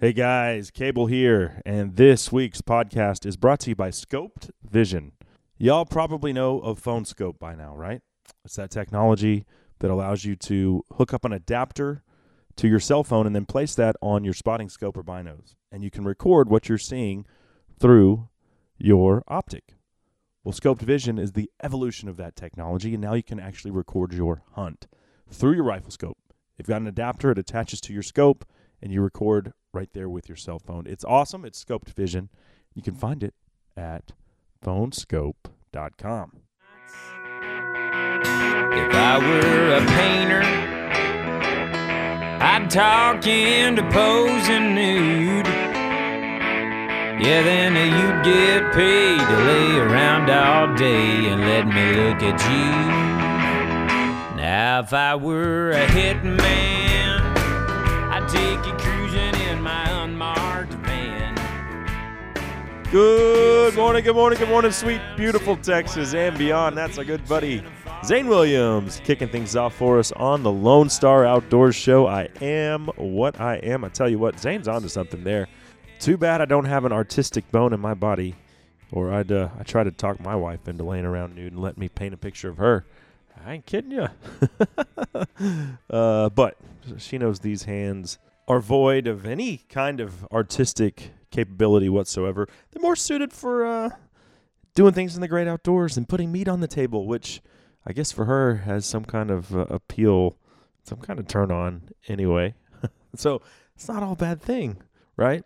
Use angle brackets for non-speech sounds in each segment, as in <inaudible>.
Hey guys, Cable here, and this week's podcast is brought to you by Scoped Vision. Y'all probably know of Phone Skope by now, right? It's that technology that allows you to hook up an adapter to your cell phone and then place that on your spotting scope or binos, and you can record what you're seeing through your optic. Well, Scoped Vision is the evolution of that technology, and now you can actually record your hunt through your rifle scope. You've got an adapter, it attaches to your scope, and you record right there with your cell phone. It's awesome. It's Scoped Vision. You can find it at phoneskope.com. If I were a painter, I'd talk into posing nude. Yeah, then you'd get paid to lay around all day and let me look at you. Now, if I were a hitman, I'd take you Good morning, good morning, good morning, sweet, beautiful Texas and beyond. That's our good buddy Zane Williams kicking things off for us on the Lone Star Outdoors Show. I am what I am. I tell you what, Zane's onto something there. Too bad I don't have an artistic bone in my body, or I'd uh, I try to talk my wife into laying around nude and let me paint a picture of her. I ain't kidding you. <laughs> uh, but she knows these hands are void of any kind of artistic capability whatsoever. They're more suited for uh, doing things in the great outdoors and putting meat on the table, which I guess for her has some kind of uh, appeal, some kind of turn on anyway. <laughs> so it's not all bad thing, right?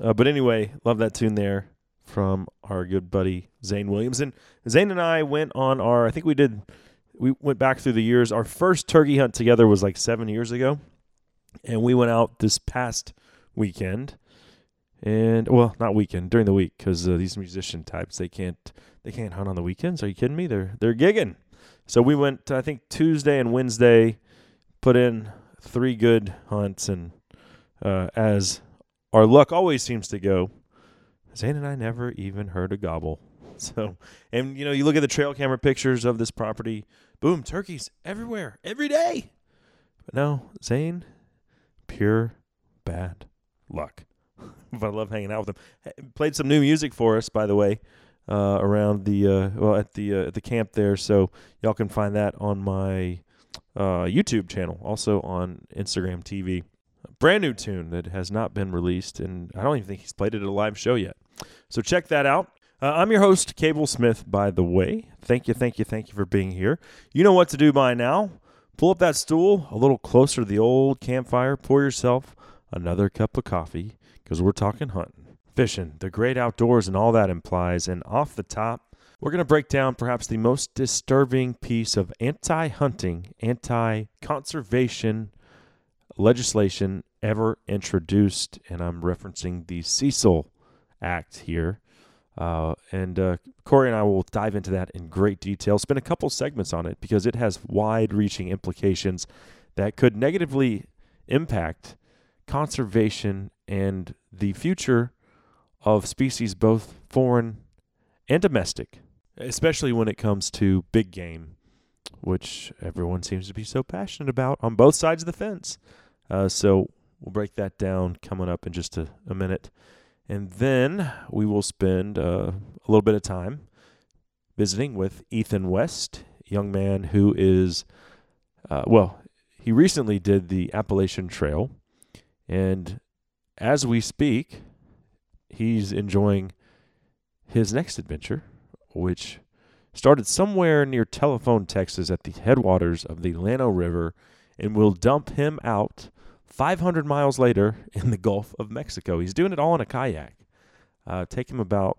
Uh, but anyway, love that tune there from our good buddy Zane Williams. And Zane and I went on our, I think we did, we went back through the years. Our first turkey hunt together was like seven years ago. And we went out this past weekend. And well, not weekend during the week because uh, these musician types they can't they can't hunt on the weekends. Are you kidding me? They're they're gigging. So we went I think Tuesday and Wednesday, put in three good hunts, and uh, as our luck always seems to go, Zane and I never even heard a gobble. <laughs> So, and you know, you look at the trail camera pictures of this property, boom, turkeys everywhere, every day. But no, Zane, pure bad luck. But I love hanging out with him. Played some new music for us, by the way, uh, around the uh, well at the uh, at the camp there. So y'all can find that on my uh, YouTube channel, also on Instagram TV. A brand new tune that has not been released, and I don't even think he's played it at a live show yet. So check that out. Uh, I'm your host, Cable Smith, by the way. Thank you, thank you, thank you for being here. You know what to do by now. Pull up that stool a little closer to the old campfire. Pour yourself another cup of coffee because we're talking hunting, fishing, the great outdoors, and all that implies. And off the top, we're going to break down perhaps the most disturbing piece of anti hunting, anti conservation legislation ever introduced. And I'm referencing the Cecil Act here. Uh, and uh, Corey and I will dive into that in great detail. Spend a couple segments on it because it has wide reaching implications that could negatively impact conservation and the future of species, both foreign and domestic, especially when it comes to big game, which everyone seems to be so passionate about on both sides of the fence. Uh, so we'll break that down coming up in just a, a minute. And then we will spend uh, a little bit of time visiting with Ethan West, young man who is, uh, well, he recently did the Appalachian Trail. And as we speak, he's enjoying his next adventure, which started somewhere near Telephone, Texas, at the headwaters of the Llano River, and will dump him out 500 miles later <laughs> in the Gulf of Mexico. He's doing it all in a kayak. Uh, take him about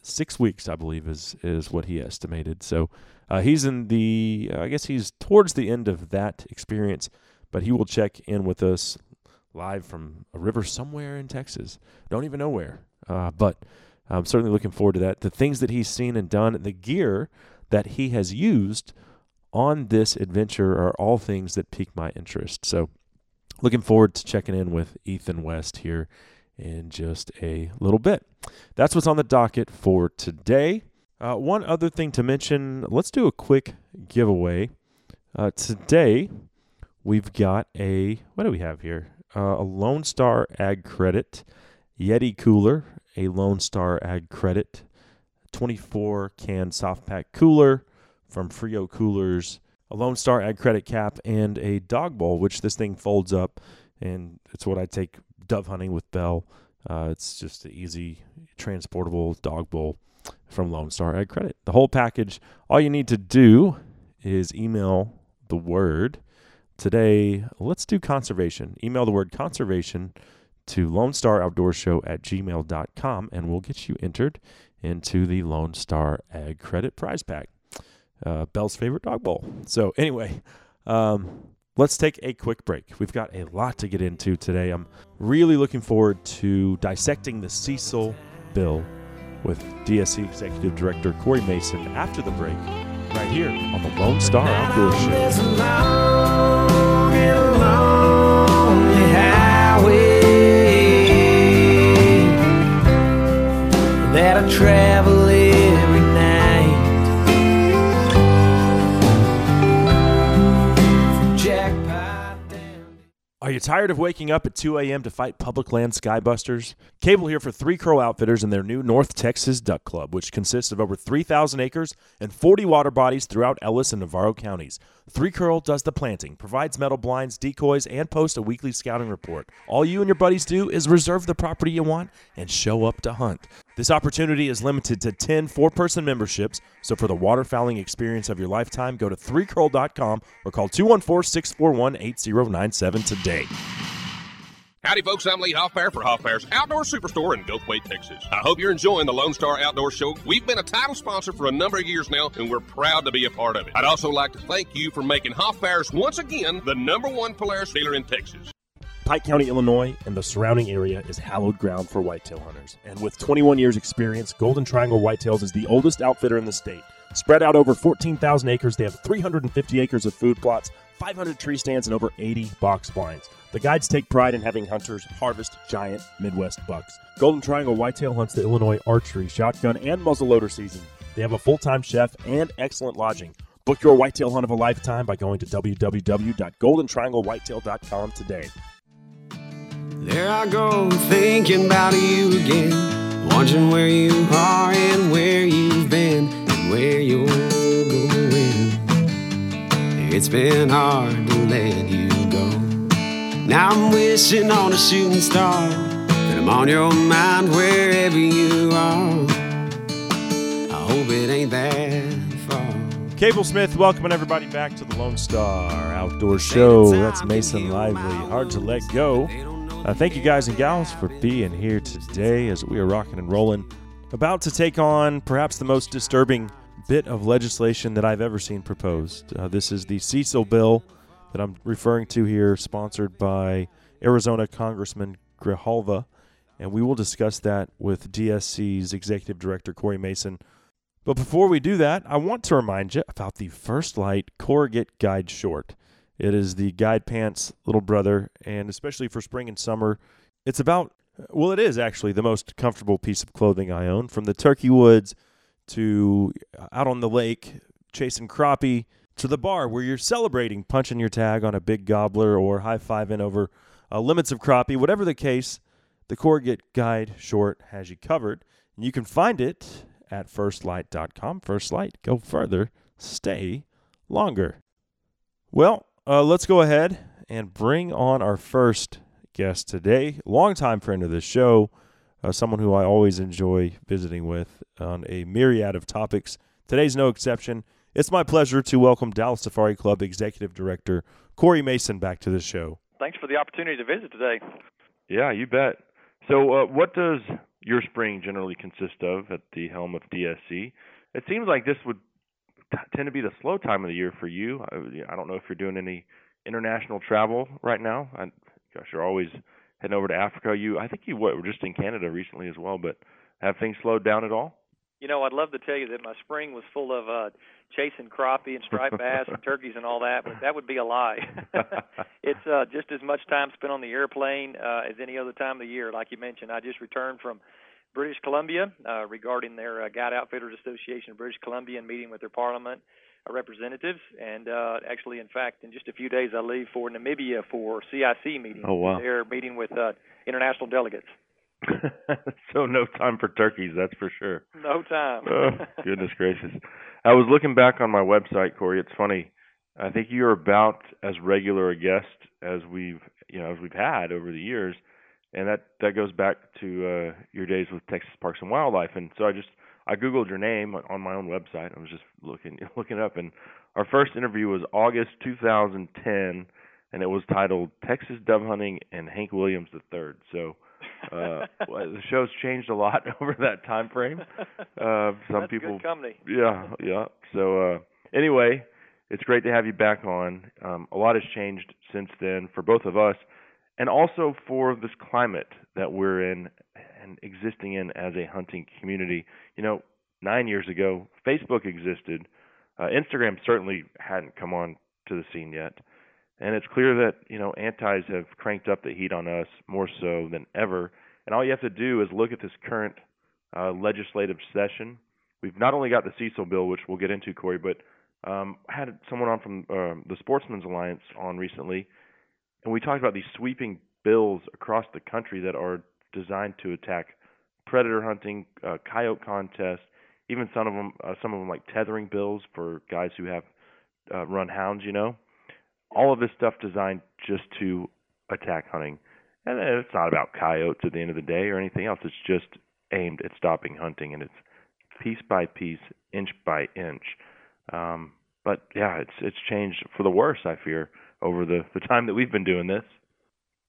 six weeks, I believe, is is what he estimated. So uh, he's in the, uh, I guess he's towards the end of that experience, but he will check in with us live from a river somewhere in Texas. Don't even know where, uh, but I'm certainly looking forward to that. The things that he's seen and done, the gear that he has used on this adventure are all things that pique my interest. So looking forward to checking in with Ethan West here in just a little bit. That's what's on the docket for today. Uh, one other thing to mention let's do a quick giveaway. Uh, today, we've got a, what do we have here? Uh, a Lone Star Ag Credit, Yeti cooler, a Lone Star Ag Credit, 24 can soft pack cooler from Frio Coolers, a Lone Star Ag Credit cap, and a dog bowl, which this thing folds up, and it's what I take dove hunting with Bell. Uh, it's just an easy, transportable dog bowl from Lone Star Ag Credit. The whole package. All you need to do is email the word today. Let's do conservation. Email the word conservation to Lone Star Outdoor Show at gmail.com and we'll get you entered into the Lone Star Ag Credit Prize Pack. Uh, Bell's favorite dog bowl. So, anyway, um, let's take a quick break. We've got a lot to get into today. I'm really looking forward to dissecting the Cecil bill with DSC Executive Director Corey Mason after the break, right here on the Lone Star Outdoor Show. Are you tired of waking up at 2 a.m. to fight public land skybusters? Cable here for Three Crow Outfitters and their new North Texas Duck Club, which consists of over 3,000 acres and 40 water bodies throughout Ellis and Navarro counties. Three Crow does the planting, provides metal blinds, decoys, and posts a weekly scouting report. All you and your buddies do is reserve the property you want and show up to hunt. This opportunity is limited to 10 four person memberships, so for the waterfowling experience of your lifetime, go to 3crow.com or call 214 641 8097 today. Howdy, folks. I'm Lee Hoffbear for Hoffbear's Outdoor Superstore in Gulfway, Texas. I hope you're enjoying the Lone Star Outdoor Show. We've been a title sponsor for a number of years now, and we're proud to be a part of it. I'd also like to thank you for making Hoffbear's once again the number one Polaris dealer in Texas. Pike County, Illinois, and the surrounding area is hallowed ground for whitetail hunters. And with 21 years' experience, Golden Triangle Whitetails is the oldest outfitter in the state. Spread out over 14,000 acres, they have 350 acres of food plots, 500 tree stands, and over 80 box blinds. The guides take pride in having hunters harvest giant Midwest bucks. Golden Triangle Whitetail hunts the Illinois archery, shotgun, and muzzleloader season. They have a full time chef and excellent lodging. Book your whitetail hunt of a lifetime by going to www.goldentrianglewhitetail.com today. There I go, thinking about you again. Wondering where you are and where you've been and where you're going. It's been hard to let you go. Now I'm wishing on a shooting star. And I'm on your mind wherever you are. I hope it ain't that far. Cable Smith, welcoming everybody back to the Lone Star Outdoor Show. That's Mason Lively. Hard to let go. Uh, thank you guys and gals for being here today as we are rocking and rolling. About to take on perhaps the most disturbing bit of legislation that I've ever seen proposed. Uh, this is the Cecil bill that I'm referring to here, sponsored by Arizona Congressman Grijalva. And we will discuss that with DSC's Executive Director, Corey Mason. But before we do that, I want to remind you about the First Lite Corrugate Guide Short. It is the guide pants little brother, and especially for spring and summer, it's about, well, it is actually the most comfortable piece of clothing I own. From the turkey woods to out on the lake, chasing crappie, to the bar where you're celebrating punching your tag on a big gobbler or high fiving over uh, limits of crappie. Whatever the case, the Corrugate Guide Short has you covered. And you can find it at firstlite.com. First Lite, go further, stay longer. Well, uh, let's go ahead and bring on our first guest today. Longtime friend of the show, uh, someone who I always enjoy visiting with on a myriad of topics. Today's no exception. It's my pleasure to welcome Dallas Safari Club Executive Director Corey Mason back to the show. Thanks for the opportunity to visit today. Yeah, you bet. So, uh, what does your spring generally consist of at the helm of DSC? It seems like this would t- tend to be the slow time of the year for you. I, I don't know if you're doing any international travel right now. I, gosh, you're always heading over to Africa. You, I think you what, were just in Canada recently as well. But have things slowed down at all? You know, I'd love to tell you that my spring was full of uh chasing crappie and striped bass and turkeys and all that, but that would be a lie. <laughs> it's uh just as much time spent on the airplane uh as any other time of the year. Like you mentioned, I just returned from British Columbia uh regarding their uh, Guide Outfitters Association of British Columbia and meeting with their parliament. representatives, and uh, actually, in fact, in just a few days, I leave for Namibia for CIC meeting. Oh wow! They're meeting with uh, international delegates. <laughs> so no time for turkeys, that's for sure. No time. oh, goodness gracious! I was looking back on my website, Corey. It's funny. I think you're about as regular a guest as we've you know as we've had over the years, and that that goes back to uh, your days with Texas Parks and Wildlife. And so I just I googled your name on my own website. I was just looking <laughs> looking up, and our first interview was August 2010, and it was titled "Texas Dove Hunting and Hank Williams III." So uh, <laughs> the show's changed a lot <laughs> over that time frame. Uh, some That's people, good company. yeah, yeah. So uh, anyway, it's great to have you back on. Um, a lot has changed since then for both of us, and also for this climate that we're in and existing in as a hunting community. You know, nine years ago, Facebook existed. Uh, Instagram certainly hadn't come on to the scene yet. And it's clear that, you know, antis have cranked up the heat on us more so than ever. And all you have to do is look at this current uh, legislative session. We've not only got the Cecil bill, which we'll get into, Corey, but um, had someone on from um, the Sportsman's Alliance on recently, and we talked about these sweeping bills across the country that are designed to attack predator hunting, uh, coyote contests, even some of them, uh, some of them like tethering bills for guys who have uh, run hounds. You know, all of this stuff designed just to attack hunting, and it's not about coyotes at the end of the day or anything else. It's just aimed at stopping hunting, and it's piece by piece, inch by inch. Um, but yeah, it's it's changed for the worse. I fear over the the time that we've been doing this.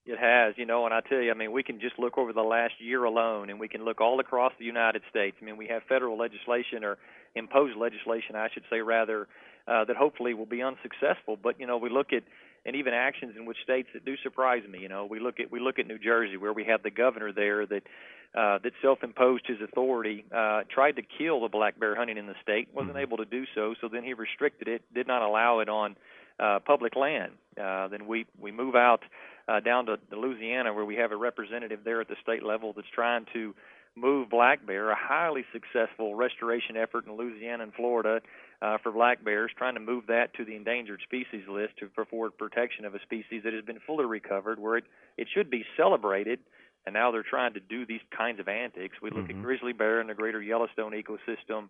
It has, you know, and I tell you, I mean, we can just look over the last year alone, and we can look all across the United States. I mean, we have federal legislation or imposed legislation, I should say, rather, uh, that hopefully will be unsuccessful. But you know, we look at and even actions in which states that do surprise me. You know, we look at we look at New Jersey, where we have the governor there that uh, that self-imposed his authority, uh, tried to kill the black bear hunting in the state, wasn't able to do so. So then he restricted it, did not allow it on uh, public land. Uh, then we we move out uh, down to, to Louisiana, where we have a representative there at the state level that's trying to move black bear, a highly successful restoration effort in Louisiana and Florida uh, for black bears, trying to move that to the endangered species list to afford protection of a species that has been fully recovered, where it, it should be celebrated. And now they're trying to do these kinds of antics. We look Mhm. at grizzly bear in the greater Yellowstone ecosystem,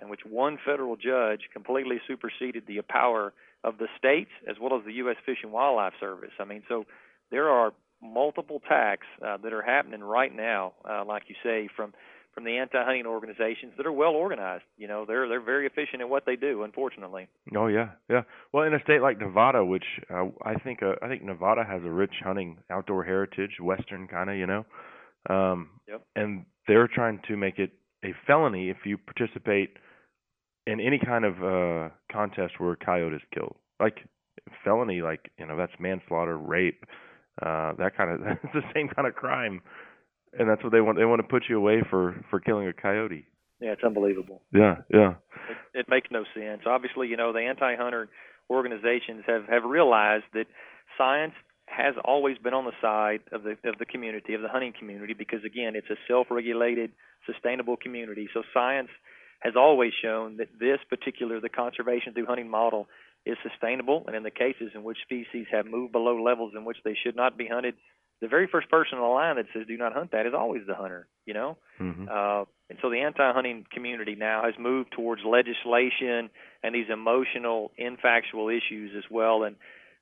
in which one federal judge completely superseded the power of the states as well as the U.S. Fish and Wildlife Service. I mean, so there are multiple attacks uh, that are happening right now, uh, like you say, from from the anti-hunting organizations that are well organized. You know, they're they're very efficient at what they do. Unfortunately, Oh yeah, yeah. Well, in a state like Nevada, which uh, I think uh, I think Nevada has a rich hunting outdoor heritage, western kind of, you know. Um, Yep. And they're trying to make it a felony if you participate in any kind of uh contest where a coyote is killed. Like felony, like you know, that's manslaughter, rape, uh, that kind of. <laughs> That's the same kind of crime, and that's what they want. They want to put you away for for killing a coyote. yeah, it's unbelievable. Yeah, yeah. It, it makes no sense. Obviously, you know, the anti-hunter organizations have have realized that science has always been on the side of the of the community of the hunting community because again, it's a self-regulated, sustainable community. So science has always shown that this particular the conservation through hunting model is sustainable, and in the cases in which species have moved below levels in which they should not be hunted, the very first person on the line that says do not hunt that is always the hunter. You know. hmm Uh, and so the anti-hunting community now has moved towards legislation and these emotional, infactual issues as well. And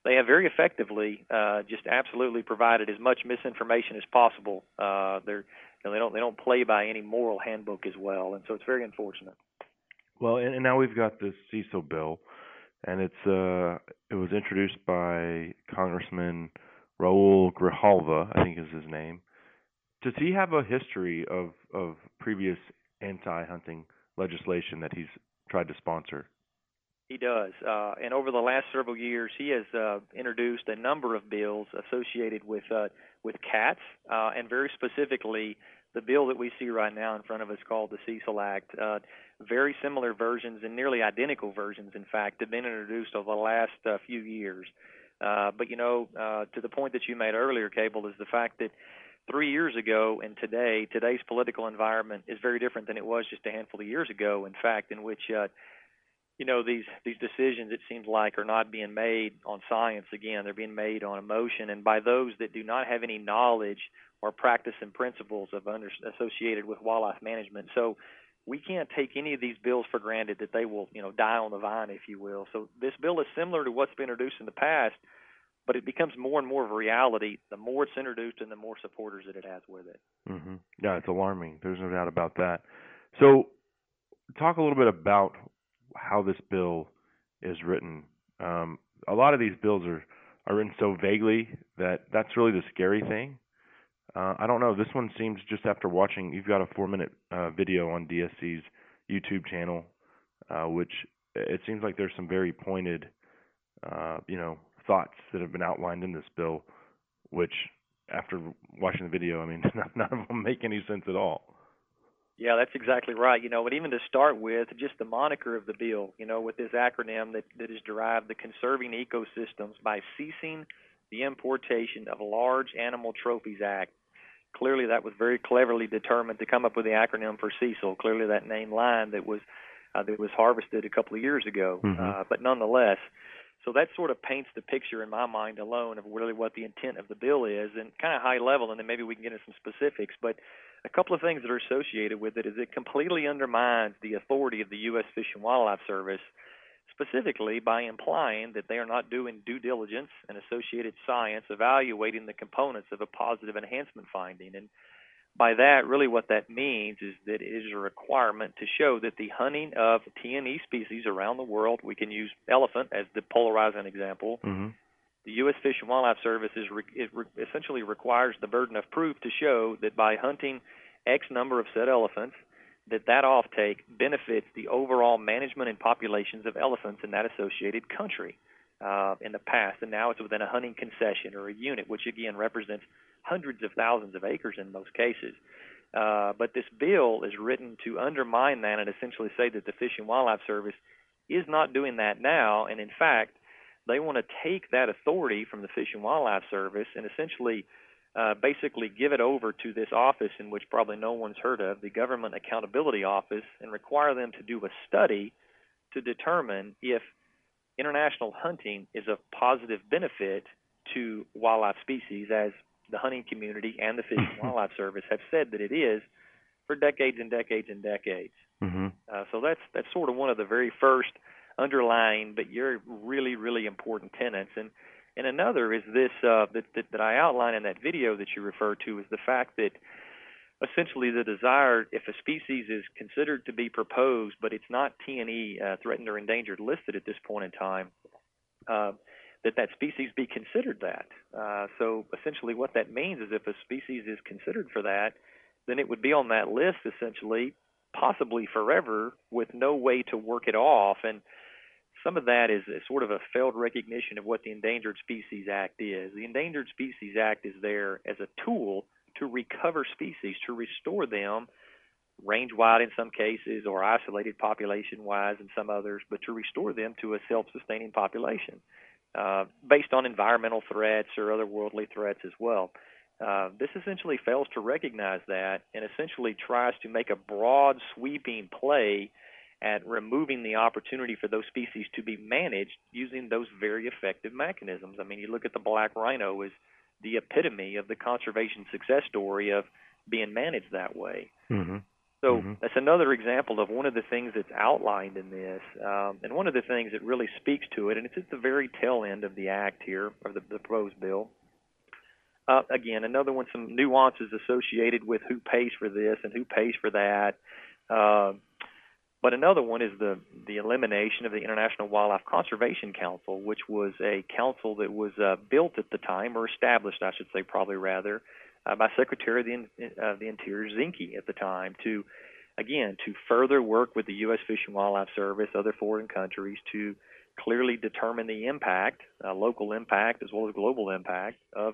they have very effectively uh, just absolutely provided as much misinformation as possible. Uh, they're you know, they don't they don't play by any moral handbook as well, and so it's very unfortunate. Well, and, and now we've got this Cecil bill, and it's uh it was introduced by Congressman Raul Grijalva, I think is his name. Does he have a history of of previous anti-hunting legislation that he's tried to sponsor? He does, uh, and over the last several years, he has uh, introduced a number of bills associated with uh, with cats, uh, and very specifically, the bill that we see right now in front of us called the Cecil Act. Uh, very similar versions and nearly identical versions, in fact, have been introduced over the last uh, few years. Uh, but you know, uh, to the point that you made earlier, Cable, is the fact that three years ago and today, today's political environment is very different than it was just a handful of years ago. In fact, in which uh, you know these these decisions it seems like are not being made on science again. They're being made on emotion. And by those that do not have any knowledge or practice and principles of under, associated with wildlife management. So we can't take any of these bills for granted that they will you know die on the vine if you will. So this bill is similar to what's been introduced in the past but it becomes more and more of a reality the more it's introduced and the more supporters that it has with it. Hmm Yeah, it's alarming. There's no doubt about that. So, talk a little bit about how this bill is written. Um, a lot of these bills are are written so vaguely that that's really the scary thing. Uh, I don't know. This one seems just after watching. You've got a four minute uh, video on DSC's YouTube channel, uh, which it seems like there's some very pointed, uh, you know, thoughts that have been outlined in this bill, which after watching the video, I mean, <laughs> none of them make any sense at all. Yeah, that's exactly right. You know, but even to start with, just the moniker of the bill, you know, with this acronym that, that is derived, the Conserving Ecosystems by Ceasing the Importation of Large Animal Trophies Act. Clearly, that was very cleverly determined to come up with the acronym for Cecil. Clearly, that name line that was uh, that was harvested a couple of years ago. Mhm. Uh, but nonetheless, so that sort of paints the picture in my mind alone of really what the intent of the bill is, and kind of high level, and then maybe we can get into some specifics. But a couple of things that are associated with it is it completely undermines the authority of the U.S. Fish and Wildlife Service, specifically by implying that they are not doing due diligence and associated science evaluating the components of a positive enhancement finding. And by that, really what that means is that it is a requirement to show that the hunting of TNE species around the world, we can use elephant as the polarizing example, Mm-hmm. The U.S. Fish and Wildlife Service is re- re- essentially requires the burden of proof to show that by hunting X number of said elephants, that that offtake benefits the overall management and populations of elephants in that associated country uh, in the past, and now it's within a hunting concession or a unit, which again represents hundreds of thousands of acres in most cases. Uh, but this bill is written to undermine that and essentially say that the Fish and Wildlife Service is not doing that now, and in fact, they want to take that authority from the Fish and Wildlife Service and essentially uh, basically give it over to this office in which probably no one's heard of, the Government Accountability Office, and require them to do a study to determine if international hunting is of positive benefit to wildlife species, as the hunting community and the Fish and <laughs> Wildlife Service have said that it is for decades and decades and decades. Mm-hmm. Uh, so that's that's sort of one of the very first underlying, but you're really really important tenants And and another is this uh, that, that that I outline in that video that you refer to is the fact that essentially the desire, if a species is considered to be proposed, but it's not TNE uh, threatened or endangered listed at this point in time, uh, that that species be considered that. Uh, so essentially, what that means is if a species is considered for that, then it would be on that list essentially, possibly forever, with no way to work it off. And some of that is, sort of a failed recognition of what the Endangered Species Act is. The Endangered Species Act is there as a tool to recover species, to restore them range wide in some cases or isolated population wise in some others, but to restore them to a self sustaining population uh, based on environmental threats or other worldly threats as well. Uh, this essentially fails to recognize that and essentially tries to make a broad, sweeping play at removing the opportunity for those species to be managed using those very effective mechanisms. I mean, you look at the black rhino as the epitome of the conservation success story of being managed that way. Mm-hmm. So Mhm. that's another example of one of the things that's outlined in this, um, and one of the things that really speaks to it, and it's at the very tail end of the act here, or the, the proposed bill. Uh, again, another one, some nuances associated with who pays for this and who pays for that. Uh, but another one is the the elimination of the International Wildlife Conservation Council, which was a council that was uh, built at the time, or established, I should say, probably rather, uh, by Secretary of the, uh, the Interior Zinke at the time to, again, to further work with the U.S. Fish and Wildlife Service, other foreign countries, to clearly determine the impact, uh, local impact as well as global impact of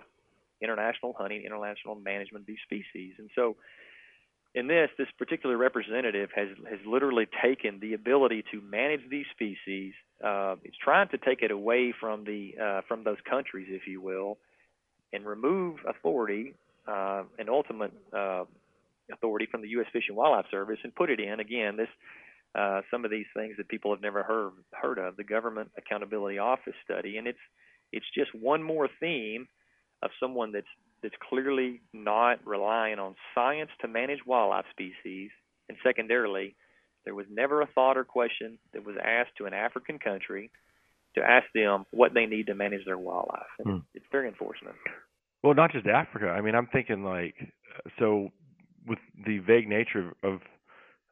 international hunting, international management of these species. And so, in this, this particular representative has has literally taken the ability to manage these species. Uh, it's trying to take it away from the uh, from those countries, if you will, and remove authority uh, and ultimate uh, authority from the U.S. Fish and Wildlife Service and put it in again this uh, some of these things that people have never heard heard of, the Government Accountability Office study, and it's it's just one more theme of someone that's that's clearly not relying on science to manage wildlife species, and secondarily, there was never a thought or question that was asked to an African country to ask them what they need to manage their wildlife. And Hmm. it's, it's very unfortunate. Well, not just Africa. I mean, I'm thinking like so with the vague nature of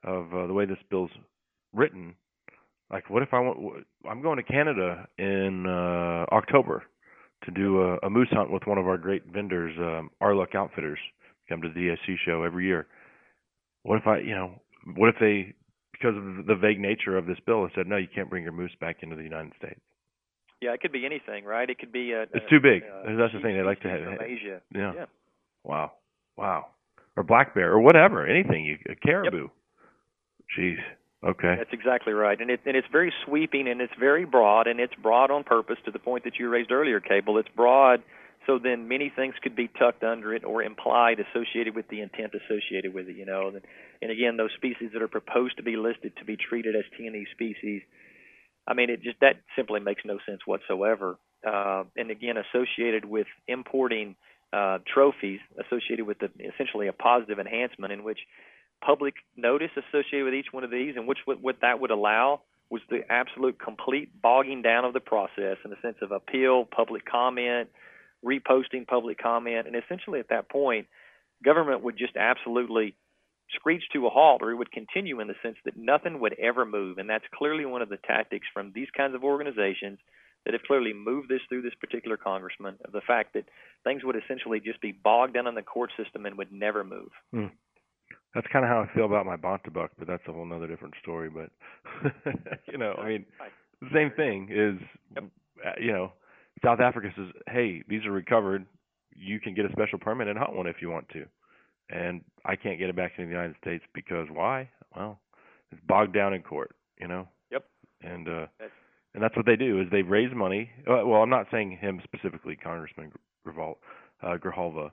of uh, the way this bill's written. Like, what if I want? I'm going to Canada in uh, October to do a, a moose hunt with one of our great vendors, um, Arluck Outfitters. Come to the DSC show every year. What if I, you know, what if they, because of the vague nature of this bill, said no, you can't bring your moose back into the United States. Yeah, it could be anything, right? It could be a. It's a- too big. a That's the thing. They like to have- from Asia. Yeah. Yeah. Wow. Wow. Or black bear or whatever, anything. You a caribou. Jeez. Okay. That's exactly right, and it and it's very sweeping and it's very broad and it's broad on purpose. To the point that you raised earlier, Cable, it's broad, so then many things could be tucked under it or implied associated with the intent associated with it. You know, and, and again, those species that are proposed to be listed to be treated as T&E species, I mean, it just that simply makes no sense whatsoever. Uh, and again, associated with importing uh, trophies, associated with the, essentially a positive enhancement in which public notice associated with each one of these, and which what, what that would allow was the absolute complete bogging down of the process in the sense of appeal, public comment, reposting public comment, and essentially at that point, government would just absolutely screech to a halt, or it would continue in the sense that nothing would ever move, and that's clearly one of the tactics from these kinds of organizations that have clearly moved this through this particular congressman of the fact that things would essentially just be bogged down in the court system and would never move. Hmm. That's kind of how I feel about my Bontebok, but that's a whole nother different story. But you know, I mean, the same thing is, uh, you know, South Africa says, "Hey, these are recovered. You can get a special permit and hunt one if you want to." And I can't get it back into the United States because why? Well, it's bogged down in court, you know. Yep. And uh, That's- and that's what they do is they raise money. Uh, well, I'm not saying him specifically, Congressman Grivol, uh, Grijalva,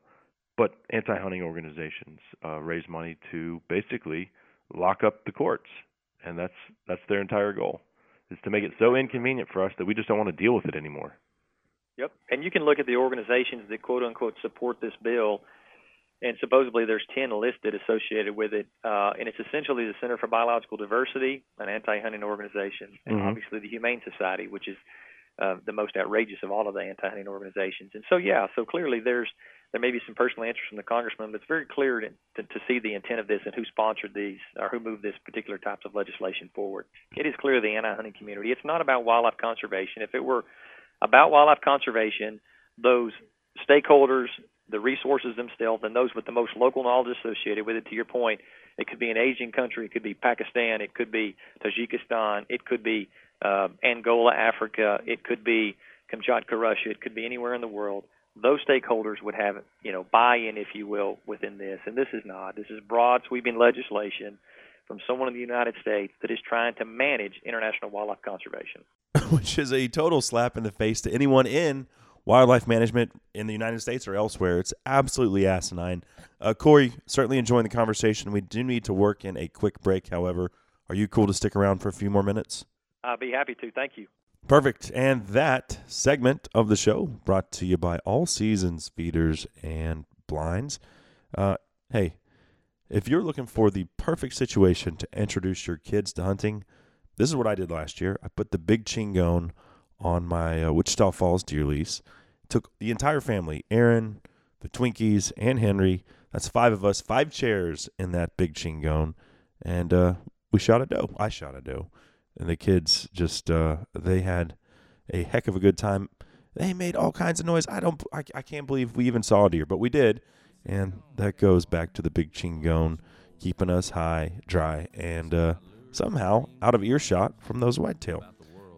but anti-hunting organizations uh, raise money to basically lock up the courts, and that's that's their entire goal is to make it so inconvenient for us that we just don't want to deal with it anymore. Yep. And you can look at the organizations that quote unquote support this bill, and supposedly there's 10 listed associated with it. Uh, and it's essentially the Center for Biological Diversity, an anti hunting organization, and Mhm. obviously the Humane Society, which is uh, the most outrageous of all of the anti hunting organizations. And so, yeah, so clearly there's there may be some personal interest from the congressman, but it's very clear to, to, to see the intent of this and who sponsored these or who moved this particular types of legislation forward. It is clear the anti-hunting community. It's not about wildlife conservation. If it were about wildlife conservation, those stakeholders, the resources themselves, and those with the most local knowledge associated with it, to your point, it could be an Asian country, it could be Pakistan, it could be Tajikistan, it could be uh, Angola, Africa, it could be Kamchatka, Russia, it could be anywhere in the world. Those stakeholders would have, you know, buy-in, if you will, within this, and this is not. This is broad, sweeping legislation from someone in the United States that is trying to manage international wildlife conservation. <laughs> which is a total slap in the face to anyone in wildlife management in the United States or elsewhere. It's absolutely asinine. Uh, Corey, certainly enjoying the conversation. We do need to work in a quick break, however. Are you cool to stick around for a few more minutes? I'd be happy to. Thank you. Perfect. And that segment of the show brought to you by All Seasons Feeders and Blinds. Uh, hey, if you're looking for the perfect situation to introduce your kids to hunting, this is what I did last year. I put the big chingone on my uh, Wichita Falls deer lease. Took the entire family, Aaron, the Twinkies, and Henry. That's five of us, five chairs in that big chingone, and uh, we shot a doe. I shot a doe, and the kids just uh, they had a heck of a good time. They made all kinds of noise. I don't, I, I can't believe we even saw a deer, but we did, and that goes back to the big chingone keeping us high, dry, and uh, somehow out of earshot from those whitetail.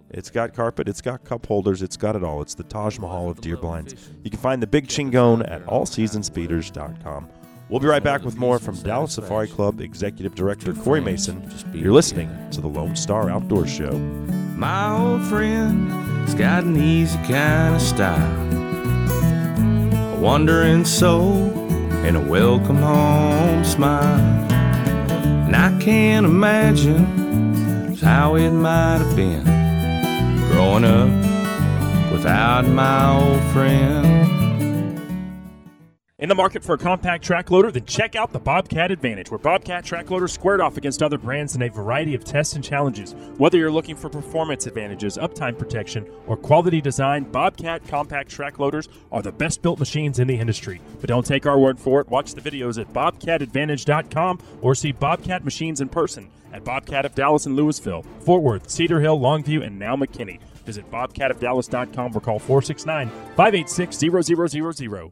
It's got carpet, it's got cup holders, it's got it all. It's the Taj Mahal of deer blinds. You can find the Big Chingone at allseasonsfeeders.com. We'll be right back with more from Dallas Safari Club Executive Director Corey Mason. You're listening to the Lone Star Outdoor Show. My old friend has got an easy kind of style. A wandering soul and a welcome home smile. And I can't imagine how it might have been growing up without my old friend. In the market for a compact track loader, then check out the Bobcat Advantage, where Bobcat track loaders squared off against other brands in a variety of tests and challenges. Whether you're looking for performance advantages, uptime protection, or quality design, Bobcat compact track loaders are the best built machines in the industry. But don't take our word for it. Watch the videos at bobcatadvantage.com or see Bobcat machines in person at Bobcat of Dallas and Louisville, Fort Worth, Cedar Hill, Longview, and now McKinney. Visit bobcatofdallas.com or call 469 586 0000.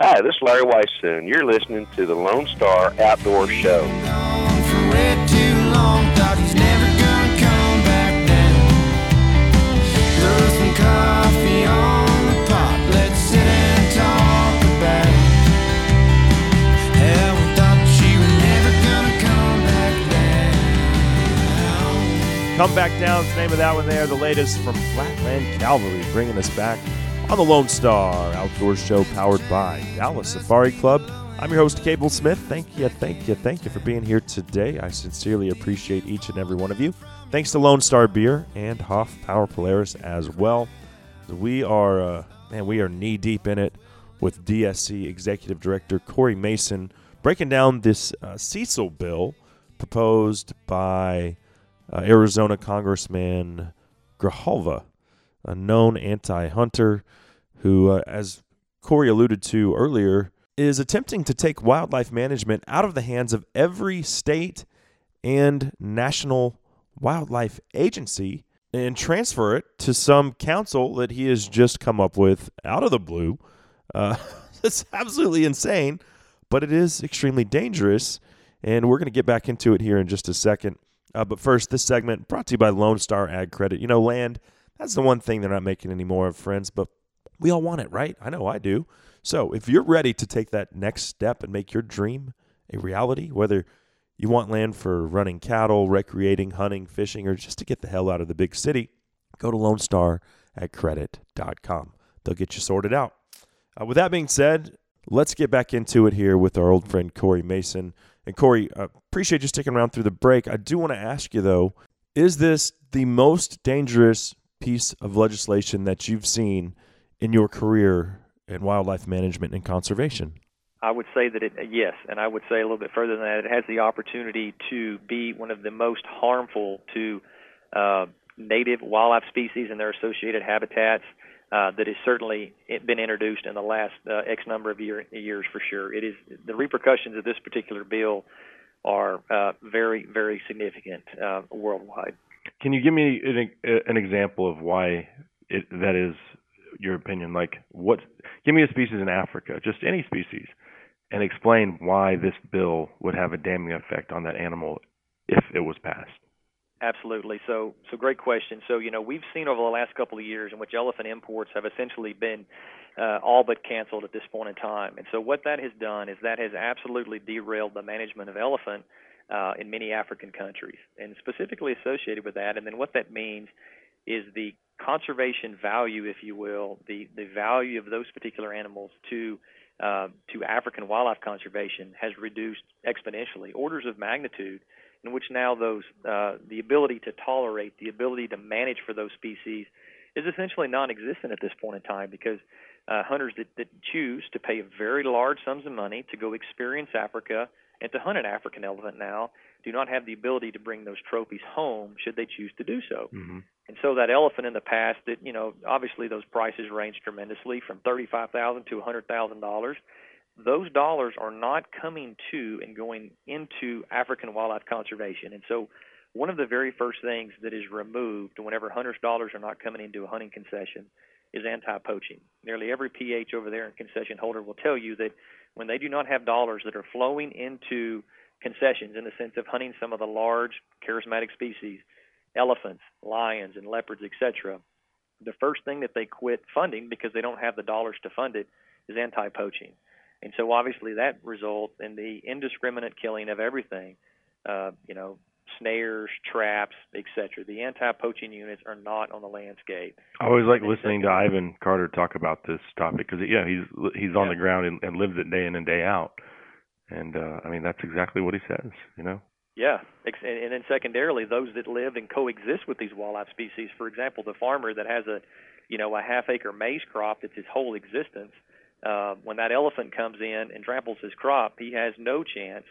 Hi, this is Larry Weissoon. You're listening to the Lone Star Outdoor Show. Come back down. The name of that one there. The latest from Flatland Cavalry, bringing us back on the Lone Star Outdoor Show powered by Dallas Safari Club. I'm your host, Cable Smith. Thank you, thank you, thank you for being here today. I sincerely appreciate each and every one of you. Thanks to Lone Star Beer and Hoff Power Polaris as well. We are, uh, man, we are knee deep in it with DSC Executive Director Corey Mason breaking down this uh, Cecil bill proposed by uh, Arizona Congressman Grijalva, a known anti hunter who, uh, as Corey alluded to earlier, is attempting to take wildlife management out of the hands of every state and national wildlife agency and transfer it to some council that he has just come up with out of the blue. Uh, <laughs> it's absolutely insane, but it is extremely dangerous. And we're going to get back into it here in just a second. Uh, but first, this segment brought to you by Lone Star Ag Credit. You know, land, that's the one thing they're not making anymore of, friends, but we all want it, right? I know I do. So if you're ready to take that next step and make your dream a reality, whether you want land for running cattle, recreating, hunting, fishing, or just to get the hell out of the big city, go to Lone Star Ag Credit.com. They'll get you sorted out. Uh, with that being said, let's get back into it here with our old friend Corey Mason. And Corey, uh, appreciate you sticking around through the break. I do want to ask you though, is this the most dangerous piece of legislation that you've seen in your career in wildlife management and conservation? I would say that it yes, and I would say a little bit further than that. It has the opportunity to be one of the most harmful to uh, native wildlife species and their associated habitats uh, that has certainly been introduced in the last uh, X number of year, years for sure. It is the repercussions of this particular bill are uh, very very significant uh, worldwide. Can you give me an, an example of why it, that is your opinion? Like, what? Give me a species in Africa, just any species, and explain why this bill would have a damning effect on that animal if it was passed. Absolutely. So, so great question. So, you know, we've seen over the last couple of years in which elephant imports have essentially been uh, all but canceled at this point in time. And so, what that has done is that has absolutely derailed the management of elephant uh, in many African countries, and specifically associated with that. And then, what that means is the conservation value, if you will, the the value of those particular animals to uh, to African wildlife conservation has reduced exponentially, orders of magnitude, in which now those uh, the ability to tolerate, the ability to manage for those species, is essentially non-existent at this point in time because uh, hunters that, that choose to pay very large sums of money to go experience Africa and to hunt an African elephant now do not have the ability to bring those trophies home should they choose to do so. Mm-hmm. And so that elephant in the past that, you know, obviously those prices range tremendously from 35,000 to a $100,000. Those dollars are not coming to and going into African wildlife conservation. And so one of the very first things that is removed whenever hunters' dollars are not coming into a hunting concession is anti-poaching. Nearly every PH over there and concession holder will tell you that when they do not have dollars that are flowing into concessions in the sense of hunting some of the large charismatic species, elephants, lions, and leopards, etc., the first thing that they quit funding because they don't have the dollars to fund it is anti-poaching. And so obviously that results in the indiscriminate killing of everything, uh, you know, snares, traps, etc. The anti-poaching units are not on the landscape. I always like listening to Ivan Carter talk about this topic because yeah, he's he's on Yeah. the ground and, and lives it day in and day out. And uh, I mean that's exactly what he says. You know. Yeah, ex- and and then secondarily, those that live and coexist with these wildlife species. For example, the farmer that has a, you know, a half acre maize crop that's his whole existence. Uh, when that elephant comes in and tramples his crop, he has no chance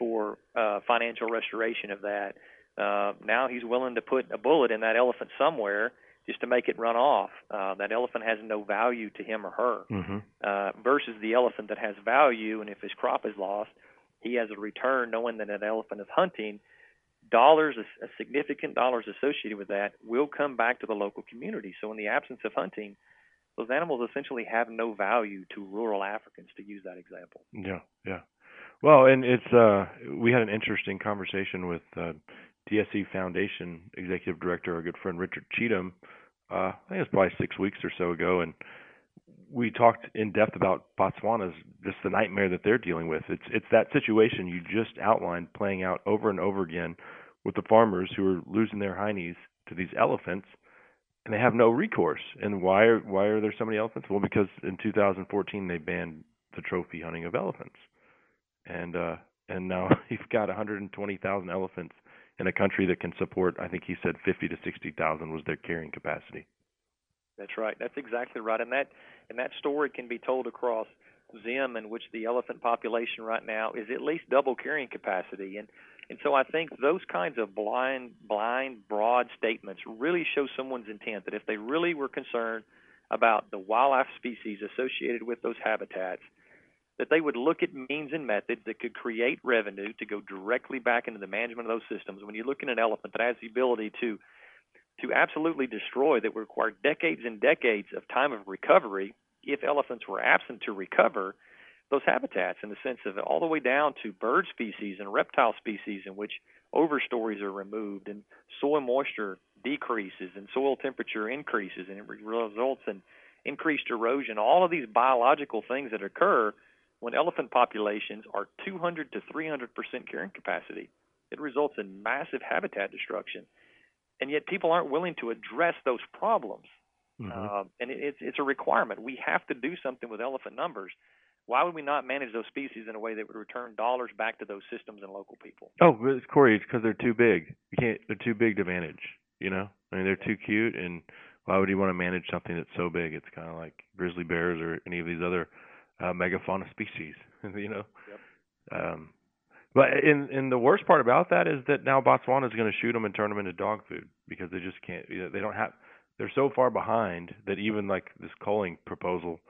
for uh, financial restoration of that. Uh, now he's willing to put a bullet in that elephant somewhere just to make it run off. Uh, that elephant has no value to him or her Mm-hmm. uh, versus the elephant that has value, and if his crop is lost, he has a return knowing that an elephant is hunting. Dollars, a, a significant dollars associated with that, will come back to the local community. So, in the absence of hunting, those animals essentially have no value to rural Africans, to use that example. Yeah, yeah. Well, and it's uh we had an interesting conversation with uh DSC Foundation Executive Director, our good friend Richard Cheatham. Uh, I think it was probably six weeks or so ago, and we talked in depth about Botswana's just the nightmare that they're dealing with. It's it's that situation you just outlined playing out over and over again with the farmers who are losing their heinies to these elephants, and they have no recourse. And why are why are there so many elephants? Well, because in 2014 they banned the trophy hunting of elephants, and uh, and now <laughs> you've got 120,000 elephants in a country that can support. I think he said 50 to 60,000 was their carrying capacity. That's right. That's exactly right. And that and that story can be told across Zim, in which the elephant population right now is at least double carrying capacity. And and so I think those kinds of blind, blind, broad statements really show someone's intent that if they really were concerned about the wildlife species associated with those habitats, that they would look at means and methods that could create revenue to go directly back into the management of those systems. When you look at an elephant that has the ability to to absolutely destroy that would require decades and decades of time of recovery if elephants were absent to recover those habitats in the sense of all the way down to bird species and reptile species in which overstories are removed and soil moisture decreases and soil temperature increases and it results in increased erosion all of these biological things that occur when elephant populations are 200 to 300 percent carrying capacity it results in massive habitat destruction and yet people aren't willing to address those problems. Mm-hmm. Um, and it, it's it's a requirement. We have to do something with elephant numbers. Why would we not manage those species in a way that would return dollars back to those systems and local people? Oh, it's Corey, it's because they're too big. You can't. They're too big to manage. You know, I mean, they're too cute, and why would you want to manage something that's so big? It's kind of like grizzly bears or any of these other uh, megafauna species. <laughs> you know. Yep. Um, but in in the worst part about that is that now Botswana is going to shoot them and turn them into dog food because they just can't. you know, They don't have. They're so far behind that even like this culling proposal,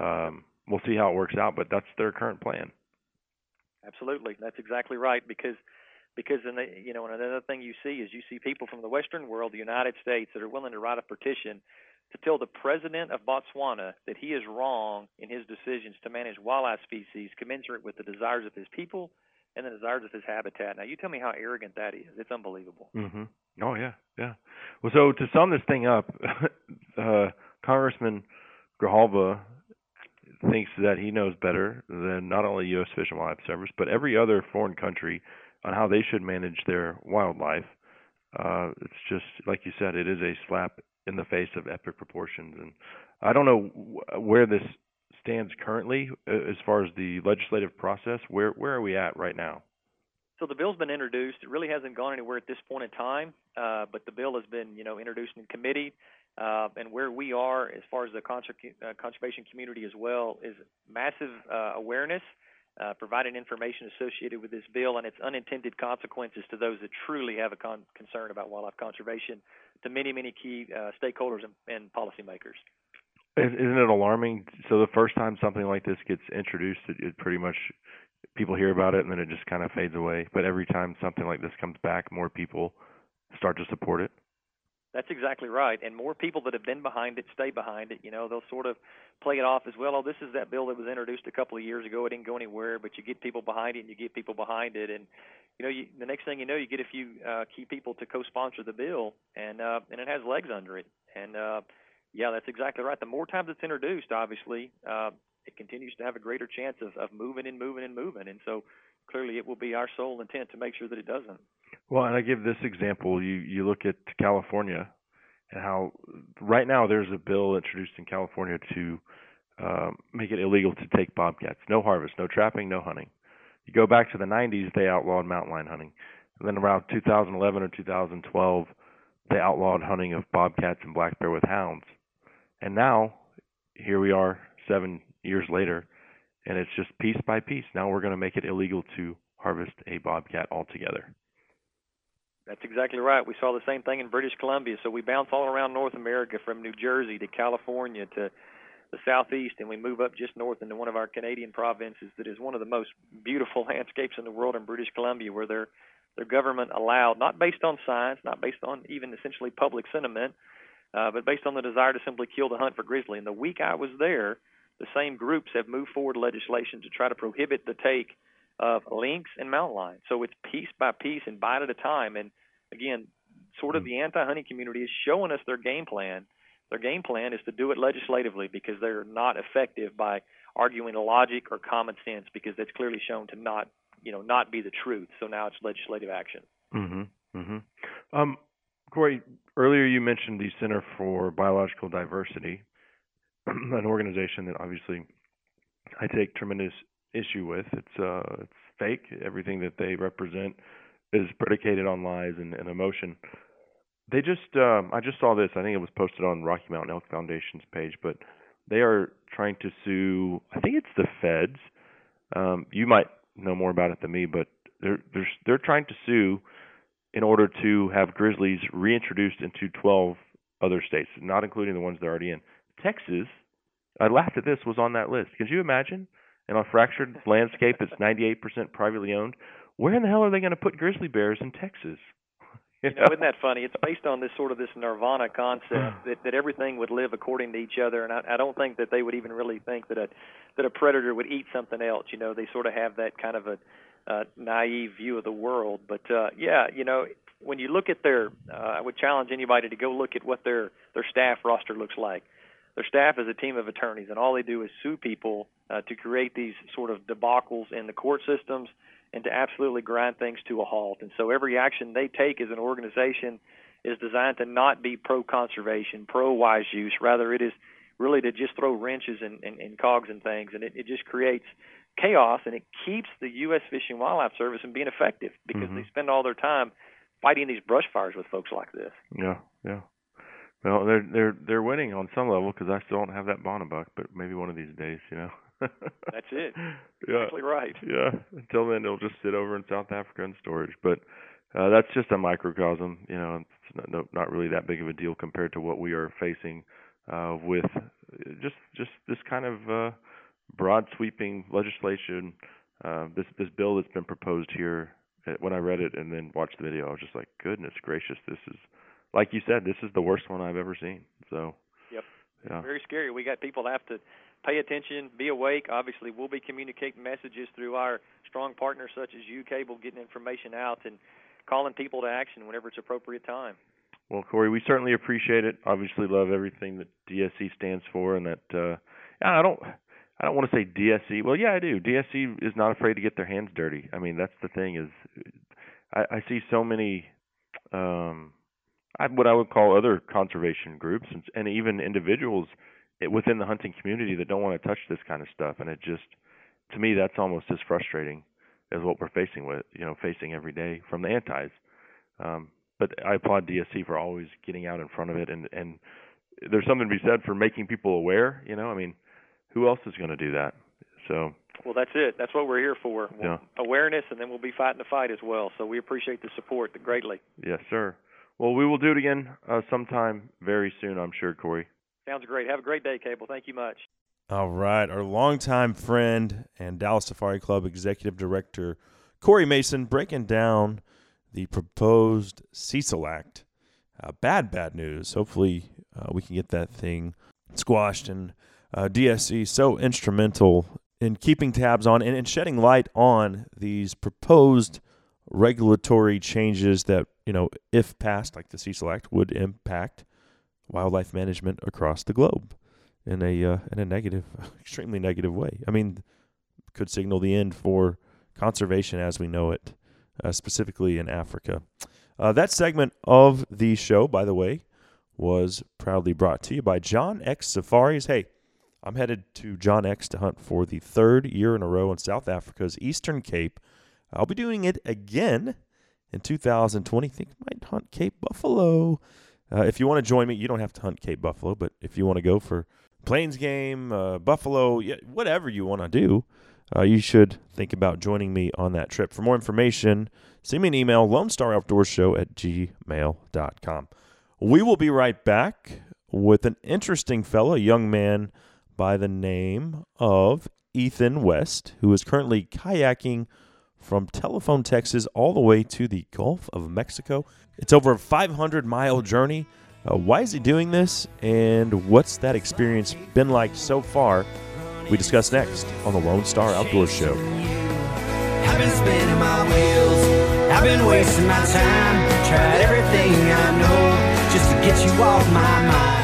um, we'll see how it works out. But that's their current plan. Absolutely, that's exactly right. Because because in the, you know and another thing you see is you see people from the Western world, the United States, that are willing to write a petition to tell the president of Botswana that he is wrong in his decisions to manage wildlife species commensurate with the desires of his people and the desires of his habitat. Now, you tell me how arrogant that is. It's unbelievable. Mm-hmm. Oh yeah, yeah. Well, so to sum this thing up, <laughs> uh, Congressman Grijalva thinks that he knows better than not only U.S. Fish and Wildlife Service but every other foreign country on how they should manage their wildlife. Uh, it's just like you said, it is a slap in the face of epic proportions, and I don't know where this stands currently uh, as far as the legislative process. Where where are we at right now? So the bill's been introduced. It really hasn't gone anywhere at this point in time, uh, but the bill has been, you know, introduced in committee. Uh, and where we are, as far as the uh, conservation community as well, is massive uh, awareness, uh, providing information associated with this bill and its unintended consequences to those that truly have a con- concern about wildlife conservation, to many, many key uh, stakeholders and, and policymakers. Is- Isn't it alarming? So the first time something like this gets introduced, it, it pretty much people hear about it and then it just kind of fades away. But every time something like this comes back, more people start to support it. That's exactly right. And more people that have been behind it stay behind it. You know, they'll sort of play it off as well. Oh, this is that bill that was introduced a couple of years ago. It didn't go anywhere, but you get people behind it, and you get people behind it, and you know, you, the next thing you know, you get a few uh, key people to co-sponsor the bill, and uh, and it has legs under it. And uh, yeah, that's exactly right. The more times it's introduced, obviously, uh, it continues to have a greater chance of, of moving and moving and moving. And so clearly, it will be our sole intent to make sure that it doesn't. Well, and I give this example. You you look at California and how right now there's a bill introduced in California to um, make it illegal to take bobcats. No harvest, no trapping, no hunting. You go back to the 90s, they outlawed mountain lion hunting. And then around 2011 or 2012, they outlawed hunting of bobcats and black bear with hounds. And now, here we are, seven years later, and it's just piece by piece. Now we're going to make it illegal to harvest a bobcat altogether. That's exactly right. We saw the same thing in British Columbia. So we bounce all around North America from New Jersey to California to the southeast, and we move up just north into one of our Canadian provinces that is one of the most beautiful <laughs> landscapes in the world in British Columbia, where their their government allowed, not based on science, not based on even essentially public sentiment, uh, but based on the desire to simply kill the hunt for grizzly. And the week I was there, the same groups have moved forward legislation to try to prohibit the take of lynx and mountain lion. So it's piece by piece and bite at a time. And again, sort of Mm. the anti-hunting community is showing us their game plan. Their game plan is to do it legislatively because they're not effective by arguing logic or common sense because that's clearly shown to not, you know, not be the truth. So now it's legislative action. Mhm. Mhm. Um, Corey, earlier you mentioned the Center for Biological Diversity, <clears throat> an organization that obviously I take tremendous issue with. It's uh, it's fake. Everything that they represent is predicated on lies and, and emotion. They just, um, I just saw this. I think it was posted on Rocky Mountain Elk Foundation's page, but they are trying to sue. I think it's the feds. Um, you might know more about it than me, but they're they're they're trying to sue in order to have grizzlies reintroduced into 12 other states, not including the ones they're already in. Texas, I laughed at this, was on that list. Could you imagine? In a fractured landscape that's 98% privately owned, where in the hell are they going to put grizzly bears in Texas? <laughs> You know, isn't that funny? It's based on this sort of this nirvana concept that, that everything would live according to each other, and I, I don't think that they would even really think that a that a predator would eat something else. You know, they sort of have that kind of a uh, naive view of the world. But uh, yeah, you know, when you look at their, uh, I would challenge anybody to go look at what their their staff roster looks like. Their staff is a team of attorneys, and all they do is sue people uh, to create these sort of debacles in the court systems and to absolutely grind things to a halt. And so every action they take as an organization is designed to not be pro conservation, pro wise use. Rather, it is really to just throw wrenches and, and, and cogs and things, and it, it just creates chaos and it keeps the U.S. Fish and Wildlife Service from being effective because Mhm. they spend all their time fighting these brush fires with folks like this. Yeah, yeah. Well, they're they're they're winning on some level because I still don't have that Bontebok, but maybe one of these days, you know. <laughs> That's it. Yeah. Exactly right. Yeah. Until then, they'll just sit over in South Africa in storage. But uh, that's just a microcosm. You know, it's not, no, not really that big of a deal compared to what we are facing uh, with just just this kind of uh, broad sweeping legislation. Uh, this this bill that's been proposed here. uh, When I read it and then watched the video, I was just like, goodness gracious, this is like you said, this is the worst one I've ever seen. So. Yep. Yeah. Very scary. We got people have to pay attention, be awake. Obviously, we'll be communicating messages through our strong partners such as U Cable, getting information out and calling people to action whenever it's appropriate time. Well, Corey, we certainly appreciate it. Obviously, love everything that DSC stands for, and that uh, I don't, I don't want to say DSC. Well, yeah, I do. DSC is not afraid to get their hands dirty. I mean, that's the thing is, I, I see so many, um, what I would call other conservation groups and, and even individuals within the hunting community that don't want to touch this kind of stuff, and it just, to me, that's almost as frustrating as what we're facing with, you know, facing every day from the antis. Um, but I applaud DSC for always getting out in front of it, and and there's something to be said for making people aware. You know, I mean, who else is going to do that? So Well, that's it. That's what we're here for. We'll- Yeah. Awareness, and then we'll be fighting the fight as well. So we appreciate the support greatly. yes, sir. Well, we will do it again uh, sometime very soon, I'm sure, Corey. Sounds great. Have a great day, Cable. Thank you much. All right, our longtime friend and Dallas Safari Club executive director Corey Mason breaking down the proposed Cecil Act uh, bad, bad news. Hopefully, uh, we can get that thing squashed. And uh, DSC so instrumental in keeping tabs on and, and shedding light on these proposed regulatory changes that you know, if passed, like the Cecil Act, would impact wildlife management across the globe in a uh, in a negative, <laughs> extremely negative way. I mean, could signal the end for conservation as we know it, uh, specifically in Africa. Uh, that segment of the show, by the way, was proudly brought to you by John X Safaris. Hey, I'm headed to John X to hunt for the third year in a row in South Africa's Eastern Cape. I'll be doing it again in 2020. I think might hunt Cape Buffalo. Uh, if you want to join me, you don't have to hunt Cape Buffalo, but if you want to go for Plains game, uh, Buffalo, whatever you want to do, uh, you should think about joining me on that trip. For more information, send me an email, Lone Star Outdoors Show at gmail.com. We will be right back with an interesting fellow, a young man by the name of Ethan West, who is currently kayaking from Telephone, Texas, all the way to the Gulf of Mexico. It's over a 500 mile journey. Uh, why is he doing this, and what's that experience been like so far? We discuss next on the Lone Star Outdoor Show. I've been spinning my wheels. I've been wasting my time. Tried everything I know just to get you off my mind.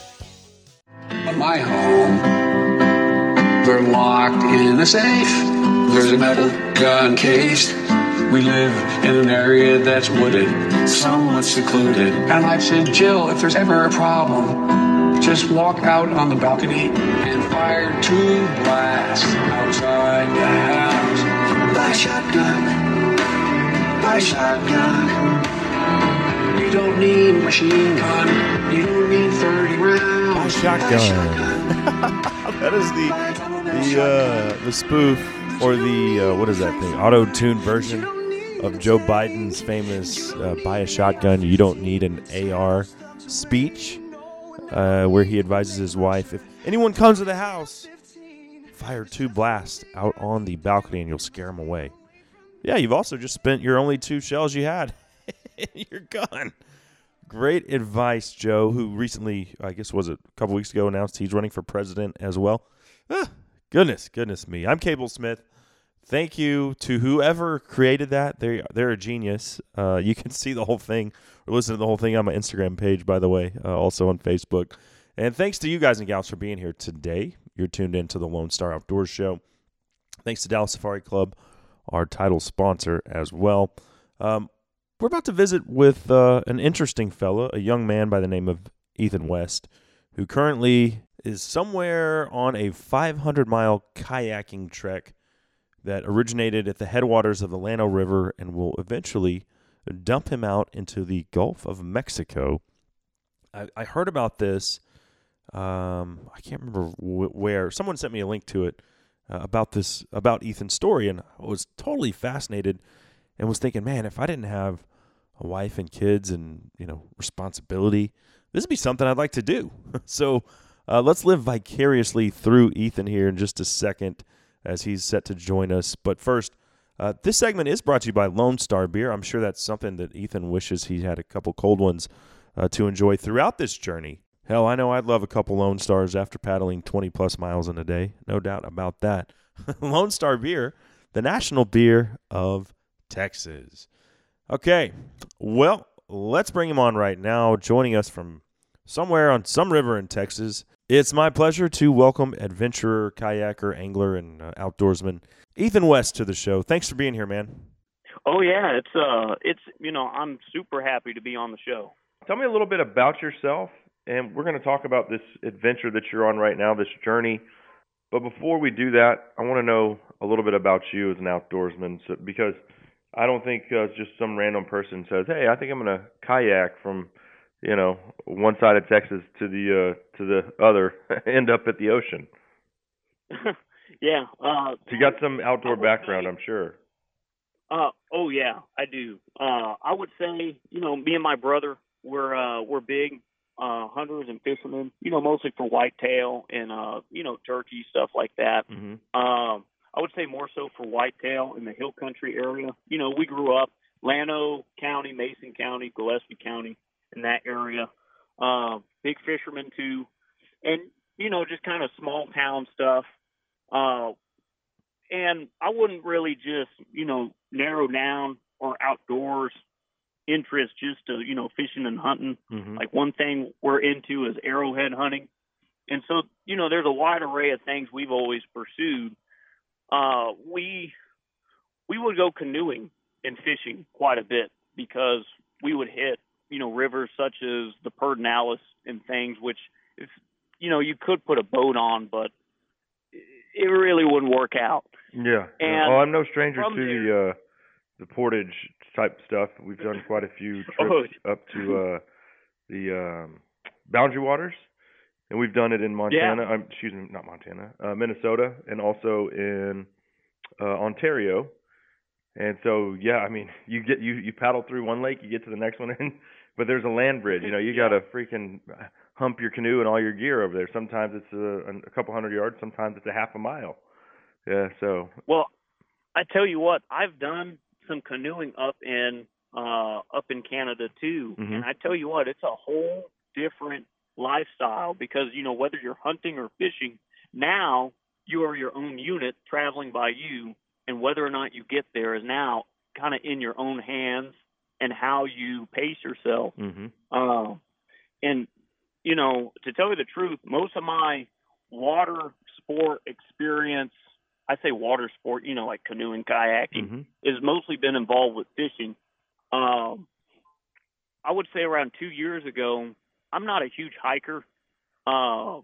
My home, they're locked in a safe. There's a metal gun case. We live in an area that's wooded, somewhat secluded. And I said, Jill, if there's ever a problem, just walk out on the balcony and fire two blasts outside the house. By shotgun, by shotgun. You don't need machine gun. You don't need 30 rounds. Shotgun. <laughs> that is the the uh, the spoof or the uh, what is that thing? Auto tune version of Joe Biden's famous uh, "Buy a shotgun, you don't need an AR" speech, uh, where he advises his wife if anyone comes to the house, fire two blasts out on the balcony and you'll scare them away. Yeah, you've also just spent your only two shells you had <laughs> in your gun. Great advice, Joe, who recently, I guess, was it a couple weeks ago, announced he's running for president as well. Ah, goodness, goodness me. I'm Cable Smith. Thank you to whoever created that. They they're a genius. Uh, you can see the whole thing or listen to the whole thing on my Instagram page, by the way, uh, also on Facebook. And thanks to you guys and gals for being here today. You're tuned in to the Lone Star Outdoors Show. Thanks to Dallas Safari Club, our title sponsor as well. Um, we're about to visit with uh, an interesting fellow, a young man by the name of Ethan West, who currently is somewhere on a 500 mile kayaking trek that originated at the headwaters of the Llano River and will eventually dump him out into the Gulf of Mexico. I, I heard about this. Um, I can't remember wh- where. Someone sent me a link to it uh, about this about Ethan's story, and I was totally fascinated and was thinking, man, if I didn't have a wife and kids and you know responsibility, this would be something I'd like to do. <laughs> so uh, let's live vicariously through Ethan here in just a second as he's set to join us. But first, uh, this segment is brought to you by Lone Star Beer. I'm sure that's something that Ethan wishes he had a couple cold ones uh, to enjoy throughout this journey. Hell, I know I'd love a couple Lone Stars after paddling 20 plus miles in a day. No doubt about that. <laughs> Lone Star Beer, the national beer of Texas. Okay, well, let's bring him on right now. Joining us from somewhere on some river in Texas, it's my pleasure to welcome adventurer, kayaker, angler, and uh, outdoorsman Ethan West to the show. Thanks for being here, man. Oh yeah, it's uh, it's you know I'm super happy to be on the show. Tell me a little bit about yourself, and we're going to talk about this adventure that you're on right now, this journey. But before we do that, I want to know a little bit about you as an outdoorsman, so, because I don't think uh, just some random person says, "Hey, I think I'm going to kayak from, you know, one side of Texas to the uh to the other, <laughs> end up at the ocean." <laughs> yeah. Uh, So you got some outdoor background, say- I'm sure. Uh oh yeah, I do. Uh I would say, you know, me and my brother we're uh we're big uh hunters and fishermen, you know, mostly for whitetail and uh, you know, turkey, stuff like that. hmm Um I would say more so for whitetail in the hill country area. You know, we grew up Llano County, Mason County, Gillespie County, in that area. Um, big fishermen too. And, you know, just kind of small town stuff. Uh and I wouldn't really just, you know, narrow down or outdoors interest just to, you know, fishing and hunting. hmm Like one thing we're into is arrowhead hunting. And so, you know, there's a wide array of things we've always pursued. Uh we we would go canoeing and fishing quite a bit because we would hit, you know, rivers such as the Pedernales and things which if you know, you could put a boat on but it really wouldn't work out. Yeah. And oh, I'm no stranger to from the uh the portage type stuff. We've done quite a few <laughs> trips Oh. up to uh the um Boundary Waters. And we've done it in Montana, um, excuse me, not Montana, uh Minnesota and also in uh Ontario. And so yeah, I mean, <laughs> you get you you paddle through one lake, you get to the next one <laughs> and but there's a land bridge, you know, you <laughs> got to freaking hump your canoe and all your gear over there. Sometimes it's a, a couple hundred yards, sometimes it's a half a mile. Yeah, so Well, I tell you what, I've done some canoeing up in uh up in Canada too, Mhm. and I tell you what, it's a whole different lifestyle because you know whether you're hunting or fishing, now you are your own unit traveling by you, and whether or not you get there is now kind of in your own hands and how you pace yourself. mhm. Uh, and you know, to tell you the truth, most of my water sport experience, I say water sport, you know, like canoeing, kayaking, Mhm. is mostly been involved with fishing. Um, I would say around two years ago, I'm not a huge hiker, uh,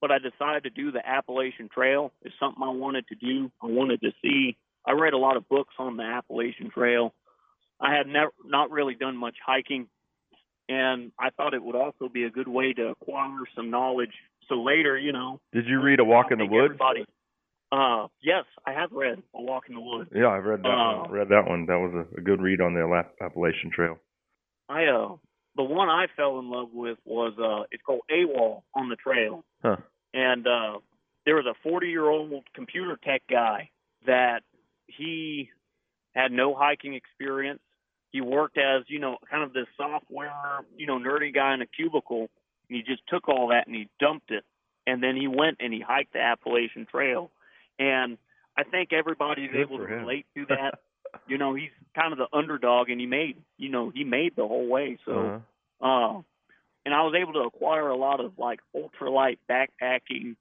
but I decided to do the Appalachian Trail. It's something I wanted to do. I wanted to see. I read a lot of books on the Appalachian Trail. I had never not really done much hiking, and I thought it would also be a good way to acquire some knowledge. So later, you know, Did you read A Walk in the Woods? Everybody, uh, yes, I have read A Walk in the Woods. Yeah, I've read that Uh, one. Read that one. That was a, a good read on the Appalachian Trail. I uh, the one I fell in love with was uh, it's called AWOL on the trail. Huh. and uh there was a 40 year old computer tech guy that he had no hiking experience. He worked as you know kind of this software you know nerdy guy in a cubicle. And he just took all that and he dumped it. And then he went and he hiked the appalachian trail. And i think everybody's Good able to relate to <laughs> that you know he's kind of the underdog and he made you know he made the whole way so Uh-huh. uh, and I was able to acquire a lot of like ultralight backpacking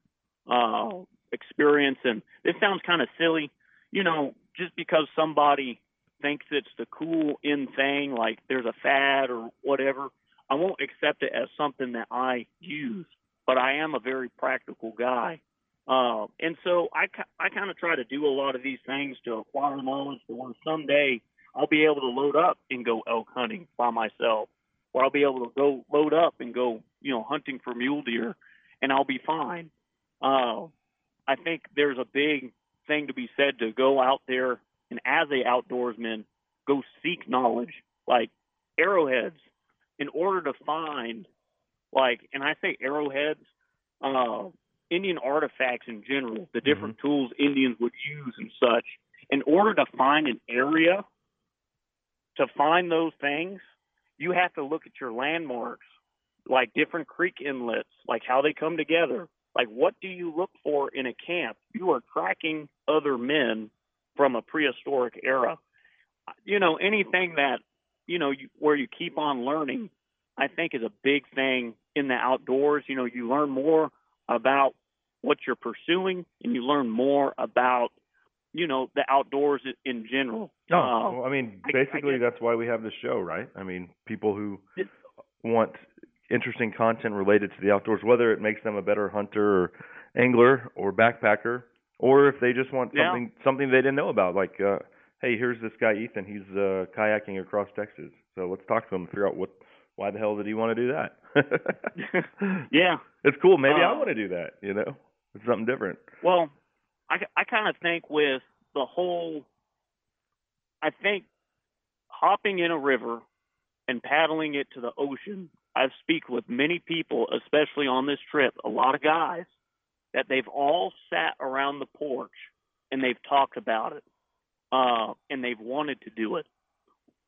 uh, experience. And this sounds kind of silly, you know, just because somebody thinks it's the cool in thing, like there's a fad or whatever. I won't accept it as something that I use, but I am a very practical guy. Uh, and so I, I kind of try to do a lot of these things to acquire knowledge for when someday I'll be able to load up and go elk hunting by myself or I'll be able to go load up and go, you know, hunting for mule deer, and I'll be fine. Uh, I think there's a big thing to be said to go out there and as a outdoorsman, go seek knowledge, like arrowheads, in order to find, like, and I say arrowheads, uh, Indian artifacts in general, the mm-hmm. different tools Indians would use and such. In order to find an area, to find those things, you have to look at your landmarks, like different creek inlets, like how they come together. Like, what do you look for in a camp? You are tracking other men from a prehistoric era. You know, anything that, you know, you, where you keep on learning, I think is a big thing in the outdoors. You know, you learn more about what you're pursuing and you learn more about, you know, the outdoors in general. No, Uh, well, I mean, I- I basically guess- that's why we have this show, right? I mean, people who want interesting content related to the outdoors, whether it makes them a better hunter or angler or backpacker, or if they just want Yeah. something something they didn't know about, like, uh, hey, here's this guy Ethan. He's uh, kayaking across Texas. So let's talk to him and figure out what why the hell did he want to do that? <laughs> yeah, it's cool. Maybe I Uh, want to do that. You know, it's something different. Well, I I kind of think with the whole, I think hopping in a river and paddling it to the ocean. I've speak with many people, especially on this trip, a lot of guys that they've all sat around the porch and they've talked about it, uh, and they've wanted to do it.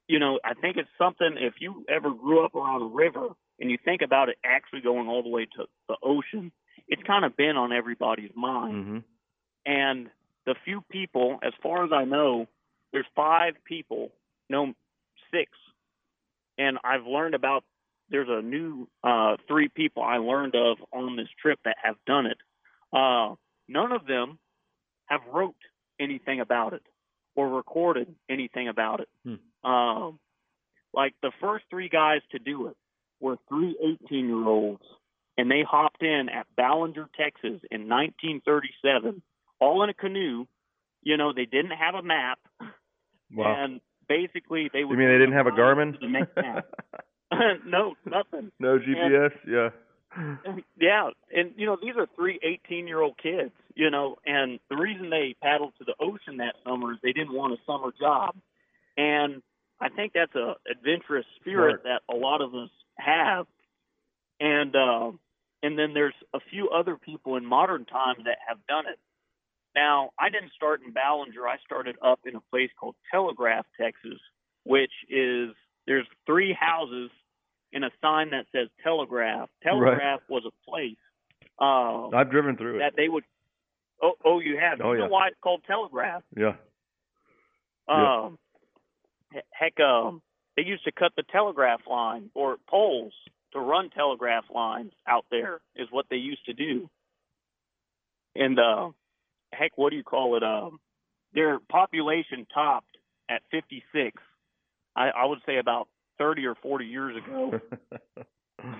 You know, I think it's something. If you ever grew up around a river and you think about it actually going all the way to the ocean, it's kind of been on everybody's mind Mm-hmm. and the few people, as far as I know, there's five people, no, six, and I've learned about. There's a new uh, three people I learned of on this trip that have done it. Uh, none of them have wrote anything about it or recorded anything about it. Um, like the first three guys to do it were three 18 year olds, and they hopped in at Ballinger, Texas in 1937, all in a canoe. You know, they didn't have a map, Wow. and basically they you would. mean they didn't have a Garmin? the next map. <laughs> <laughs> no, nothing. no GPS? yeah. Yeah, and you know these are three 18 year old kids, you know, and the reason they paddled to the ocean that summer is they didn't want a summer job, and I think that's a adventurous spirit that a lot of us have, and uh, and then there's a few other people in modern times that have done it. Now I didn't start in Ballinger; I started up in a place called Telegraph, Texas, which is there's three houses and a sign that says Telegraph. Telegraph was a place uh, I've driven through it. that they would. Oh, oh, you have. Oh, you yeah. know why it's called Telegraph? Yeah. Um, heck, um, they used to cut the telegraph line or poles to run telegraph lines out there. Is what they used to do. And uh, heck, what do you call it? Um, their population topped at 56. I, I would say about 30 or 40 years ago. <laughs>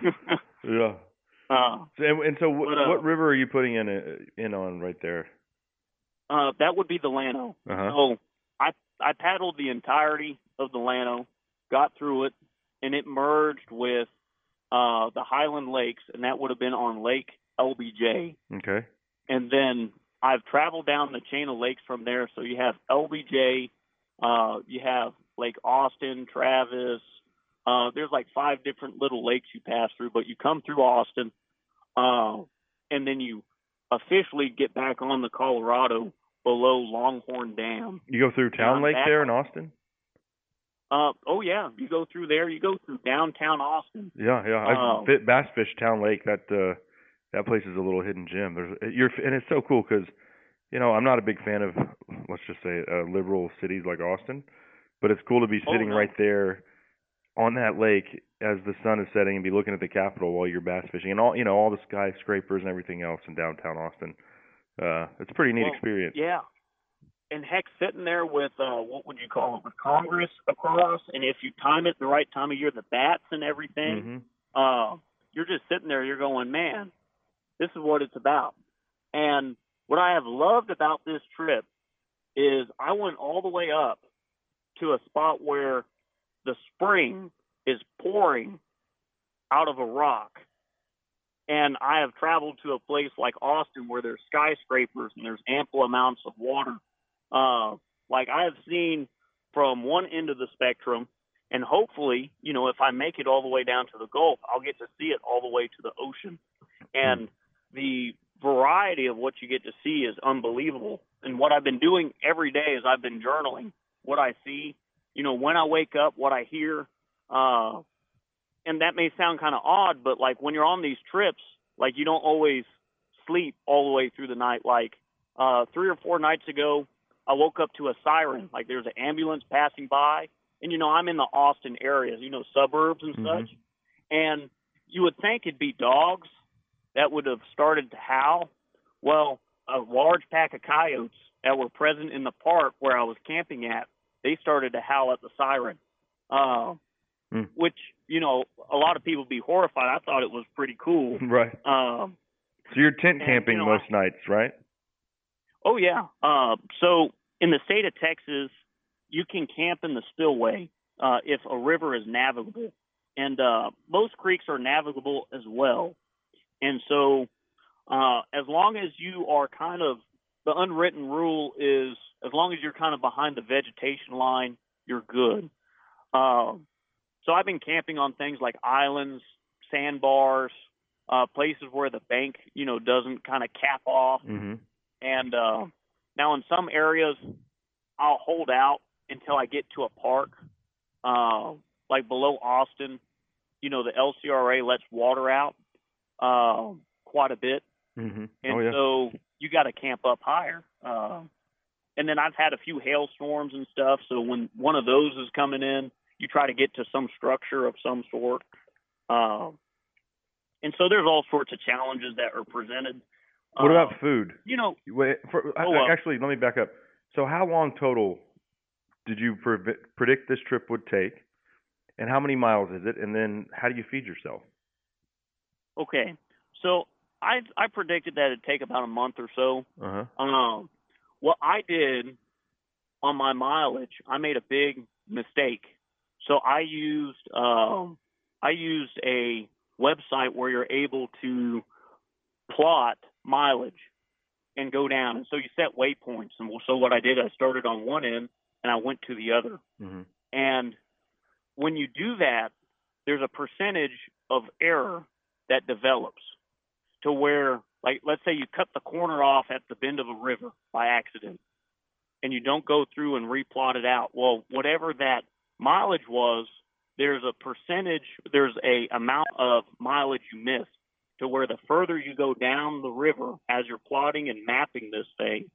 yeah. <laughs> uh, So, and, and so, what, But, uh, what river are you putting in uh, in on right there? Uh, that would be the Llano. Uh-huh. So I paddled the entirety of the Llano, got through it, and it merged with uh, the Highland Lakes, and that would have been on Lake LBJ. Okay. And then I've traveled down the chain of lakes from there. So you have LBJ, uh, you have Lake Austin, Travis. Uh, there's like five different little lakes you pass through, but you come through Austin, uh, and then you officially get back on the Colorado below Longhorn Dam. You go through Town Lake there in Austin? Uh, oh yeah, you go through there. You go through downtown Austin. Yeah, yeah. I've Oh. fit bass fish Town Lake. That uh, that place is a little hidden gem. There's you're and it's so cool because you know I'm not a big fan of let's just say uh, liberal cities like Austin, but it's cool to be Oh, sitting no. right there on that lake as the sun is setting and be looking at the Capitol while you're bass fishing and all you know all the skyscrapers and everything else in downtown Austin. Uh, it's a pretty neat Well, experience. Yeah. And heck, sitting there with uh, what would you call it, with Congress across, and if you time it the right time of year, the bats and everything, hmm uh, you're just sitting there. You're going, man, this is what it's about. And what I have loved about this trip is I went all the way up to a spot where the spring is pouring out of a rock. And I have traveled to a place like Austin where there's skyscrapers and there's ample amounts of water. Uh, like I have seen from one end of the spectrum, and hopefully, you know, if I make it all the way down to the Gulf, I'll get to see it all the way to the ocean. And the variety of what you get to see is unbelievable. And what I've been doing every day is I've been journaling what I see, you know, when I wake up, what I hear. Uh, and that may sound kind of odd, but like when you're on these trips, like you don't always sleep all the way through the night. Like uh, three or four nights ago, I woke up to a siren. Like there's an ambulance passing by, and you know I'm in the Austin area, you know suburbs and Mhm. such, and you would think it'd be dogs that would have started to howl. Well, a large pack of coyotes that were present in the park where I was camping at, they started to howl at the siren. Uh, Hmm. which you know a lot of people be horrified. I thought it was pretty cool. <laughs> Right. Um, So you're tent And, camping you know, most nights, right? oh yeah. Uh, so in the state of Texas, you can camp in the spillway uh, if a river is navigable, and uh, most creeks are navigable as well. And so, uh, as long as you are kind of the unwritten rule is as long as you're kind of behind the vegetation line, you're good. Um, so I've been camping on things like islands, sandbars, uh, places where the bank, you know, doesn't kind of cap off. Mm-hmm. And uh, now in some areas, I'll hold out until I get to a park, uh, like below Austin. You know, the LCRA lets water out uh, quite a bit, Mm-hmm. and oh yeah. so you got to camp up higher. Uh, and then I've had a few hailstorms and stuff. So when one of those is coming in, you try to get to some structure of some sort. Um, and so there's all sorts of challenges that are presented. what Uh, about food? You know, Wait, for, Oh, well. actually, let me back up. So, how long total did you pre- predict this trip would take, and how many miles is it? And then, how do you feed yourself? okay. So I I predicted that it'd take about a month or so. Uh huh. Um, what I did on my mileage, I made a big mistake. So I used um, I used a website where you're able to plot mileage and go down, and so you set waypoints. And so what I did, I started on one end and I went to the other. Mm-hmm. And when you do that, there's a percentage of error that develops to where, like, let's say you cut the corner off at the bend of a river by accident and you don't go through and replot it out. Well, whatever that mileage was, there's a percentage, there's a amount of mileage you miss to where the further you go down the river as you're plotting and mapping this thing,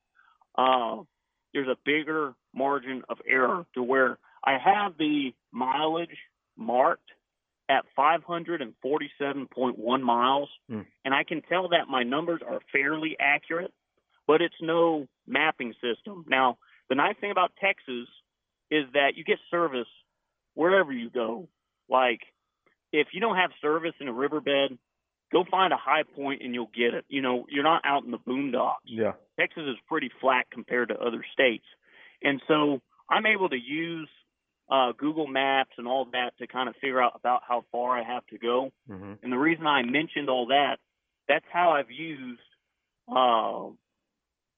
uh, there's a bigger margin of error to where I have the mileage marked at 547.1 miles, Mm. and I can tell that my numbers are fairly accurate, but it's no mapping system. Now, the nice thing about Texas is that you get service wherever you go. Like, if you don't have service in a riverbed, go find a high point and you'll get it. You know, you're not out in the boondocks. Yeah. Texas is pretty flat compared to other states. And so I'm able to use uh, Google Maps and all that to kind of figure out about how far I have to go. Mm-hmm. And the reason I mentioned all that, that's how I've used, uh,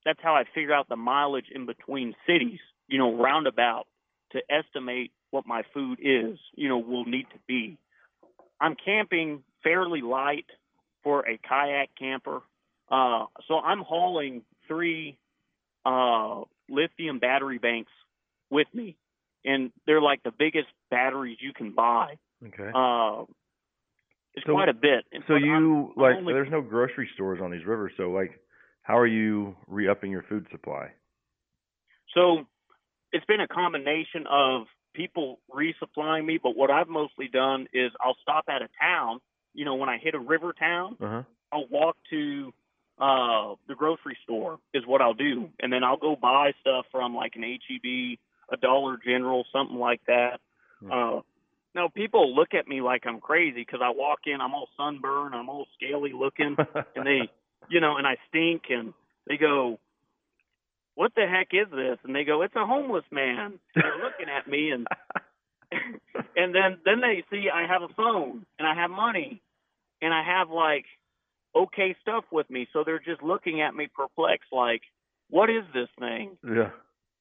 that's how I figure out the mileage in between cities, you know, roundabout to estimate what my food is, you know, will need to be. I'm camping fairly light for a kayak camper. Uh, so I'm hauling three uh, lithium battery banks with me, and they're like the biggest batteries you can buy. Okay. Uh, it's So- quite a bit. And so you I'm- I'm like? only- there's no grocery stores on these rivers, so like, how are you re-upping your food supply? So it's been a combination of people resupplying me, but what I've mostly done is I'll stop at a town. You know, when I hit a river town, Uh huh. I'll walk to uh the grocery store is what I'll do, and then I'll go buy stuff from like an HEB, a Dollar General, something like that. Uh, now people look at me like I'm crazy because I walk in, I'm all sunburned, I'm all scaly looking, <laughs> and they, you know, and I stink, and they go, "What the heck is this?" And they go, "It's a homeless man." And they're <laughs> looking at me, and <laughs> and then then they see I have a phone and I have money, and I have like okay stuff with me, so they're just looking at me perplexed, like, "What is this thing?" Yeah.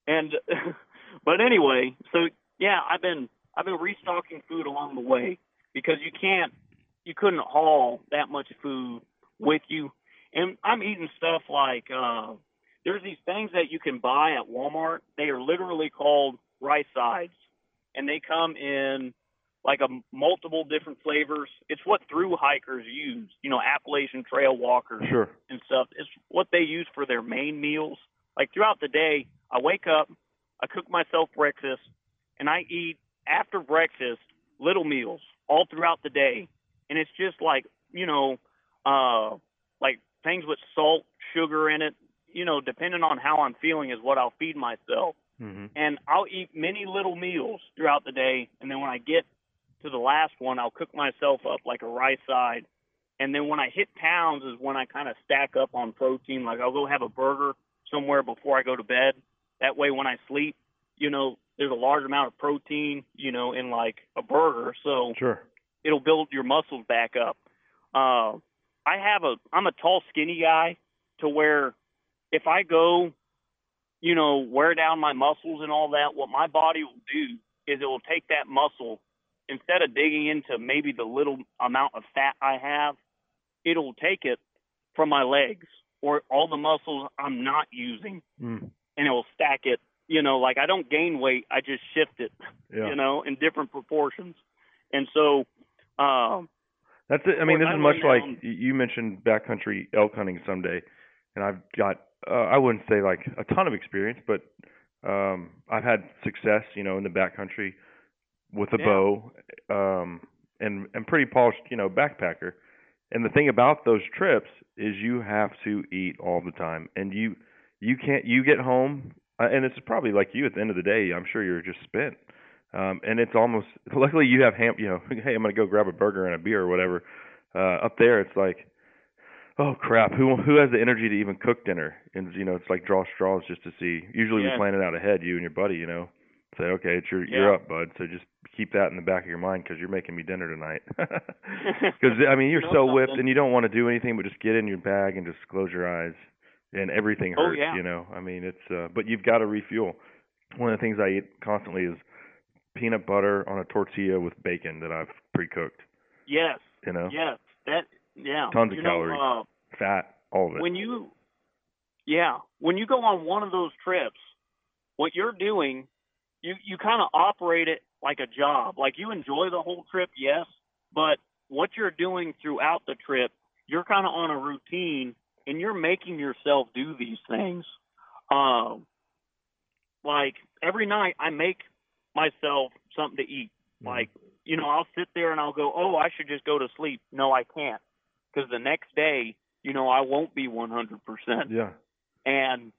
And <laughs> but anyway, so yeah, I've been I've been restocking food along the way because you can't you couldn't haul that much food with you. And I'm eating stuff like uh there's these things that you can buy at Walmart. They are literally called rice sides and they come in like a multiple different flavors. It's what through hikers use, you know, Appalachian trail walkers Sure. and stuff. It's what they use for their main meals. Like throughout the day, I wake up, I cook myself breakfast, and I eat after breakfast little meals all throughout the day. And it's just like, you know, uh like things with salt, sugar in it, you know, depending on how I'm feeling is what I'll feed myself. Mm-hmm. And I'll eat many little meals throughout the day and then when I get to the last one, I'll cook myself up like a rice side. And then when I hit pounds is when I kind of stack up on protein. Like I'll go have a burger somewhere before I go to bed. That way, when I sleep, you know, there's a large amount of protein, you know, in like a burger, so Sure. it'll build your muscles back up. Uh, I have a I'm a tall, skinny guy to where if I go, you know, wear down my muscles and all that, what my body will do is it will take that muscle instead of digging into maybe the little amount of fat I have, it'll take it from my legs or all the muscles I'm not using Mm. and it will stack it. You know, like I don't gain weight, I just shift it. Yeah. You know, in different proportions. And so, um, That's it. I mean, this is much went like you mentioned backcountry elk hunting someday, and I've got uh, I wouldn't say like a ton of experience, but um, I've had success, you know, in the backcountry with a Yeah. bow, um, and and pretty polished, you know, backpacker. And the thing about those trips is you have to eat all the time, and you you can't you get home, uh, and it's probably like you at the end of the day. I'm sure you're just spent. Um, and it's almost <laughs> luckily you have ham you know <laughs> hey I'm gonna go grab a burger and a beer or whatever uh up there it's like oh crap. Who who has the energy to even cook dinner? And you know it's like draw straws just to see. Usually Yeah. we plan it out ahead you and your buddy you know. Say okay it's your Yeah. you're up bud. So just keep that in the back of your mind because you're making me dinner tonight. <laughs> <laughs> Because I mean you're You know so whipped and you don't want to do anything but just get in your bag and just close your eyes and everything Oh, hurts yeah. you know. I mean it's uh but you've got to refuel. One of the things I eat constantly is peanut butter on a tortilla with bacon that I've pre-cooked. yes, You know, yes, that, yeah. Tons of you know, calories. uh, fat, all of it. when you yeah when you go on one of those trips what you're doing you you kind of operate it like a job like you enjoy the whole trip yes but what you're doing throughout the trip you're kind of on a routine and you're making yourself do these things um like every night i make myself something to eat like you know i'll sit there and i'll go oh i should just go to sleep no i can't because the next day you know i won't be 100% yeah, and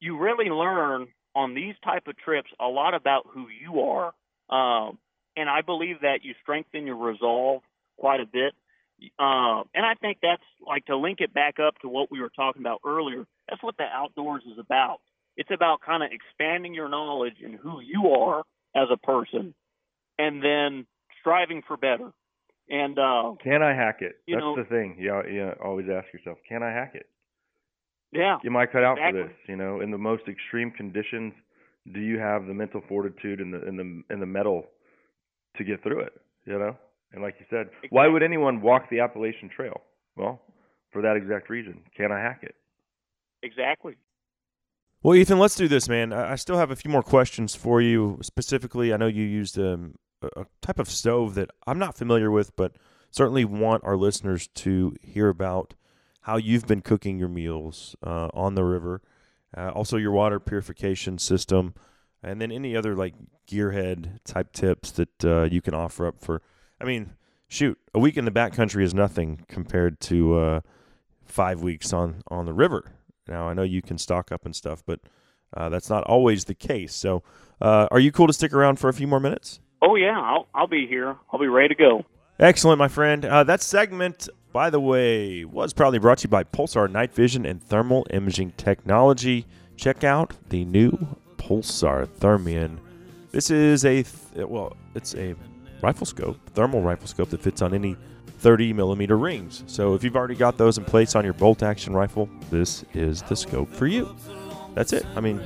you really learn on these type of trips a lot about who you are um, and i believe that you strengthen your resolve quite a bit. Uh, and i think that's like to link it back up to what we were talking about earlier that's what the outdoors is about. It's about kind of expanding your knowledge and who you are as a person and then striving for better and uh, can I hack it? You That's know- the thing. Yeah, yeah. Always ask yourself, can I hack it? yeah Am I cut out Exactly. for this? You know, in the most extreme conditions, do you have the mental fortitude and the and the and the metal to get through it? You know, and like you said, why would anyone walk the Appalachian Trail? Well, for that exact reason. Can I hack it? exactly Well, Ethan, let's do this, man. I I still have a few more questions for you. Specifically, I know you used um, a, type of stove that I'm not familiar with, but certainly want our listeners to hear about how you've been cooking your meals uh, on the river. Uh, also, your water purification system, and then any other like gearhead type tips that uh, you can offer up for. I mean, shoot, a week in the backcountry is nothing compared to uh, five weeks on on the river. Now, I know you can stock up and stuff, but uh, that's not always the case. So, uh, are you cool to stick around for a few more minutes? Oh yeah i'll i'll be here i'll be ready to go Excellent, my friend. Uh, that segment, by the way, was proudly brought to you by Pulsar Night Vision and Thermal Imaging Technology. Check out the new Pulsar Thermion. This is a th- well, it's a rifle scope, thermal rifle scope that fits on any 30 millimeter rings. So if you've already got those in place on your bolt action rifle, this is the scope for you. That's it. I mean,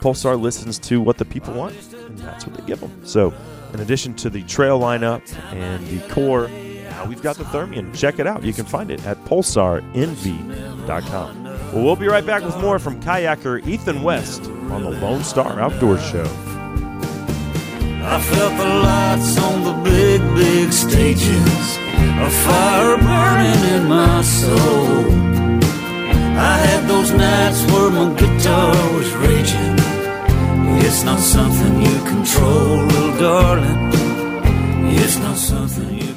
Pulsar listens to what the people want, and that's what they give them. So, in addition to the trail lineup and the core, now we've got the Thermion. Check it out. You can find it at pulsarnv.com. Well, we'll be right back with more from kayaker Ethan West on the Lone Star Outdoor Show. I felt the lights on the big, big stages, a fire burning in my soul. I had those nights where my guitar was raging. It's not something you control, darling. It's not something you.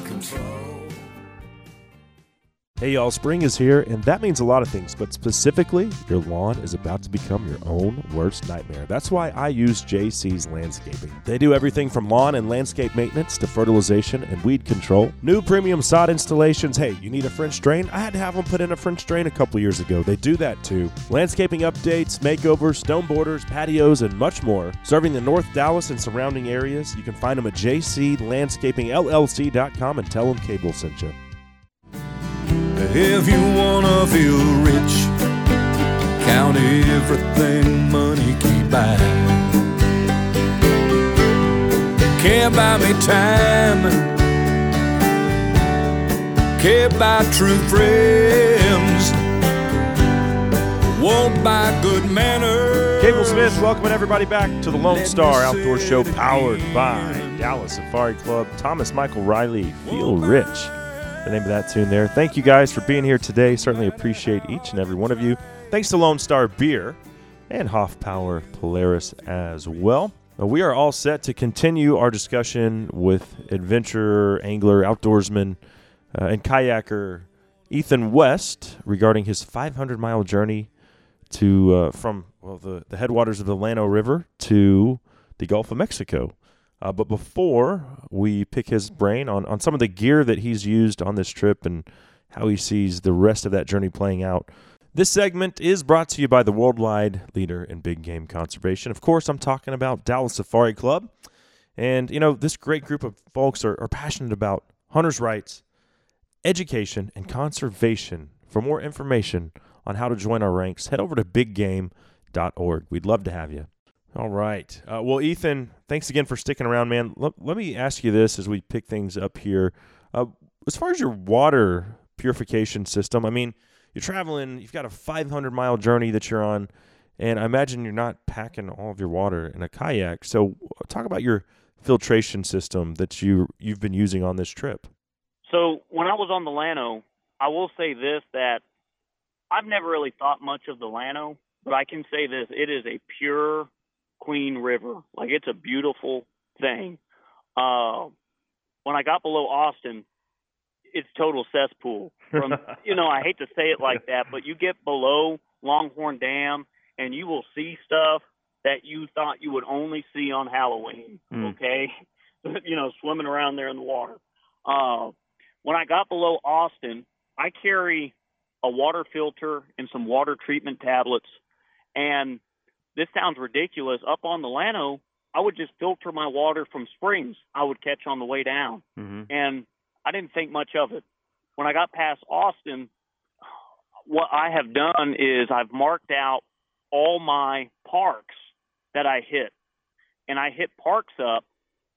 Hey y'all, spring is here, and that means a lot of things, but specifically, your lawn is about to become your own worst nightmare. That's why I use JC's Landscaping. They do everything from lawn and landscape maintenance to fertilization and weed control. New premium sod installations. Hey, you need a French drain? I had to have them put in a French drain a couple years ago. They do that too. Landscaping updates, makeovers, stone borders, patios, and much more. Serving the North Dallas and surrounding areas, you can find them at jclandscapingllc.com and tell them Cable sent you. If you wanna feel rich, count everything money can buy. Can't buy me time, can't buy true friends, won't buy good manners. Cable Smith, welcoming everybody back to the Lone Star Outdoor Show powered by Dallas Safari Club. Thomas Michael Riley, Feel Rich. The name of that tune there. Thank you guys for being here today. Certainly appreciate each and every one of you. Thanks to Lone Star Beer and Hoff Power Polaris as well. We are all set to continue our discussion with adventurer, angler, outdoorsman, uh, and kayaker Ethan West regarding his 500 mile journey to uh, from well the, the headwaters of the Llano River to the Gulf of Mexico. Uh, but before we pick his brain on, on some of the gear that he's used on this trip and how he sees the rest of that journey playing out, this segment is brought to you by the worldwide leader in big game conservation. Of course, I'm talking about Dallas Safari Club. And, you know, this great group of folks are, are passionate about hunters' rights, education, and conservation. For more information on how to join our ranks, head over to biggame.org. We'd love to have you. All right. Uh, well, Ethan, thanks again for sticking around, man. Let, let me ask you this as we pick things up here. Uh, as far as your water purification system, I mean, you're traveling, you've got a 500 mile journey that you're on, and I imagine you're not packing all of your water in a kayak. So, talk about your filtration system that you you've been using on this trip. So when I was on the Llano, I will say this that I've never really thought much of the Llano, but I can say this: it is a pure, clean river. Like it's a beautiful thing. Uh, when I got below Austin, it's total cesspool. From <laughs> you know, I hate to say it like that, but you get below Longhorn Dam and you will see stuff that you thought you would only see on Halloween. Mm. Okay, <laughs> you know, swimming around there in the water. Uh, when I got below Austin, I carry a water filter and some water treatment tablets. And this sounds ridiculous. Up on the Llano, I would just filter my water from springs I would catch on the way down. Mm-hmm. And I didn't think much of it. When I got past Austin, what I have done is I've marked out all my parks that I hit. And I hit parks up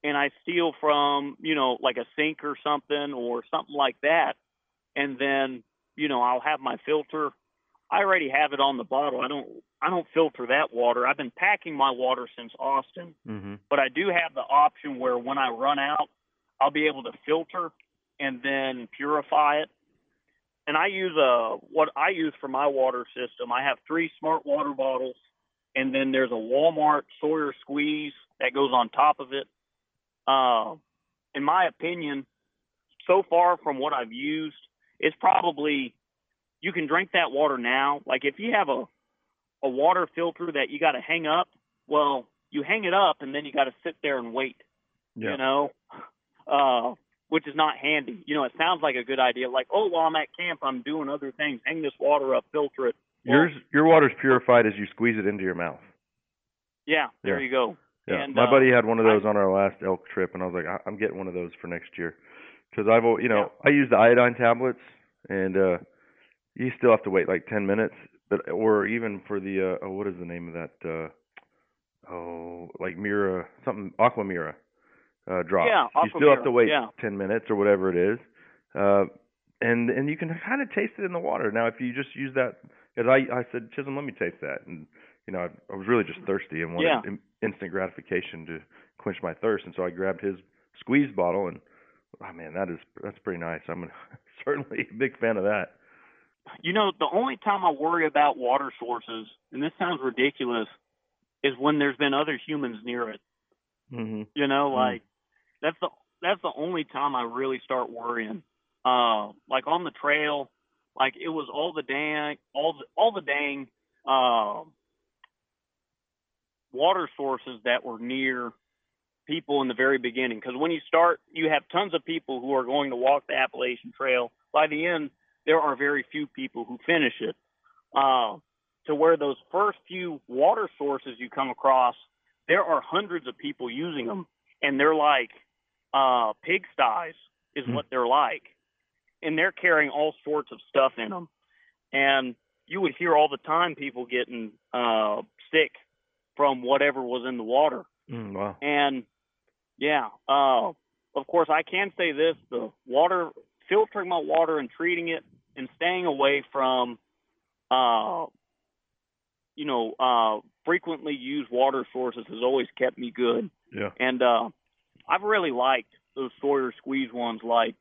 and I steal from, you know, like a sink or something or something like that. And then, you know, I'll have my filter. I already have it on the bottle. I don't I don't filter that water. I've been packing my water since Austin, Mm-hmm. but I do have the option where when I run out, I'll be able to filter and then purify it. And I use a what I use for my water system. I have three smart water bottles, and then there's a Walmart Sawyer squeeze that goes on top of it. Uh, in my opinion, so far from what I've used, it's probably you can drink that water now. Like if you have a a water filter that you got to hang up, well, you hang it up and then you got to sit there and wait. Yeah. You know, uh, which is not handy. You know, it sounds like a good idea. Like, oh, while I'm at camp, I'm doing other things. Hang this water up, filter it. Yours, your water's purified as you squeeze it into your mouth. Yeah, there Yeah. you go. Yeah, And, my uh, buddy had one of those on our last elk trip, and I was like, I- I'm getting one of those for next year, because I've, you know, I use the iodine tablets, and uh you still have to wait like 10 minutes, but or even for the uh oh, what is the name of that? uh Oh, like Mira, something Aquamira uh drop. Yeah, you still have to wait yeah. 10 minutes or whatever it is, uh, and and you can kind of taste it in the water. Now, if you just use that, as I I said Chisholm, let me taste that, and you know, I, I was really just thirsty and wanted Yeah. in, instant gratification to quench my thirst, and so I grabbed his squeeze bottle, and oh man, that is that's pretty nice. I'm a, <laughs> certainly a big fan of that. You know, the only time I worry about water sources, and this sounds ridiculous, is when there's been other humans near it. Mm-hmm. You know, Mm. like that's the that's the only time I really start worrying. Uh, like on the trail, Like it was all the dang, all the all the dang um, water sources that were near people in the very beginning. Because when you start, you have tons of people who are going to walk the Appalachian Trail. By the end, there are very few people who finish it. Uh, to where those first few water sources you come across, there are hundreds of people using them, and they're like uh, pigsties, is Hmm. what they're like, and they're carrying all sorts of stuff in them, and you would hear all the time people getting uh, sick from whatever was in the water. Mm, wow. And yeah, uh, of course, I can say this: the water, filtering my water and treating it, and staying away from, uh, you know, uh, frequently used water sources has always kept me good. Yeah. And uh, I've really liked those Sawyer squeeze ones, like,